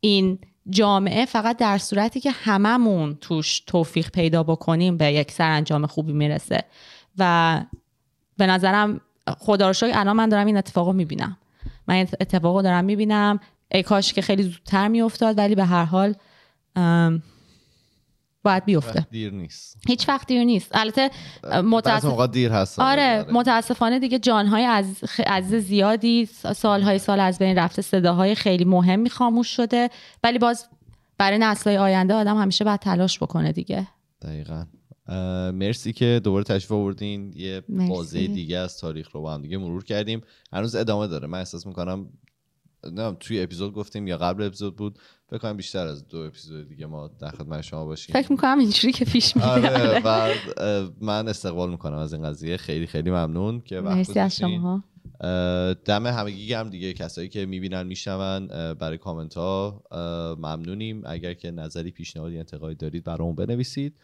این جامعه فقط در صورتی که هممون توش توفیق پیدا بکنیم به یک سرانجام خوبی می‌رسه. و به نظرم خدا رو شکر الان من دارم این اتفاق رو می‌بینم. من این اتفاق رو دارم می‌بینم. ای کاش که خیلی زودتر میافتاد ولی به هر حال باید بیفته.
دیر نیست.
هیچ وقت دیر نیست. البته متاسف
دیر هست.
آره متاسفانه دیگه جانهای از خ... عزیز زیادی سالهای سال از بین رفته. صداهای خیلی مهمی خاموش شده. ولی باز برای نسلهای آینده آدم همیشه باید تلاش بکنه دیگه.
دقیقا. مرسی که دوباره تشریف آوردین. یه. بازه دیگه از تاریخ رو با هم دیگه مرور کردیم. هنوز ادامه داره. من احساس می‌کنم نه توی اپیزود گفتیم یا قبل اپیزود بود. فکر کنم بیشتر از دو اپیزود دیگه ما در خدمت شما باشیم.
فکر می‌کنم اینجوری که پیش میره
آره و من استقبال می‌کنم از این قضیه. خیلی خیلی ممنون که وقت
مرسی از. شما.
دم همگی هم دیگه. کسایی که می‌بینن میشنون برای کامنت ها ممنونیم. اگر که نظری پیشنهادی انتقادی دارید برامون بنویسید.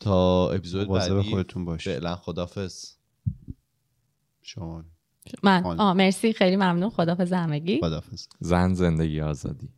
تا اپیزود بعدی
خودتون باشید.
فعلا خدافظ
شما.
من. آه مرسی. خیلی ممنون. خدافظ همگی.
خداحافظ.
زن زندگی آزادی.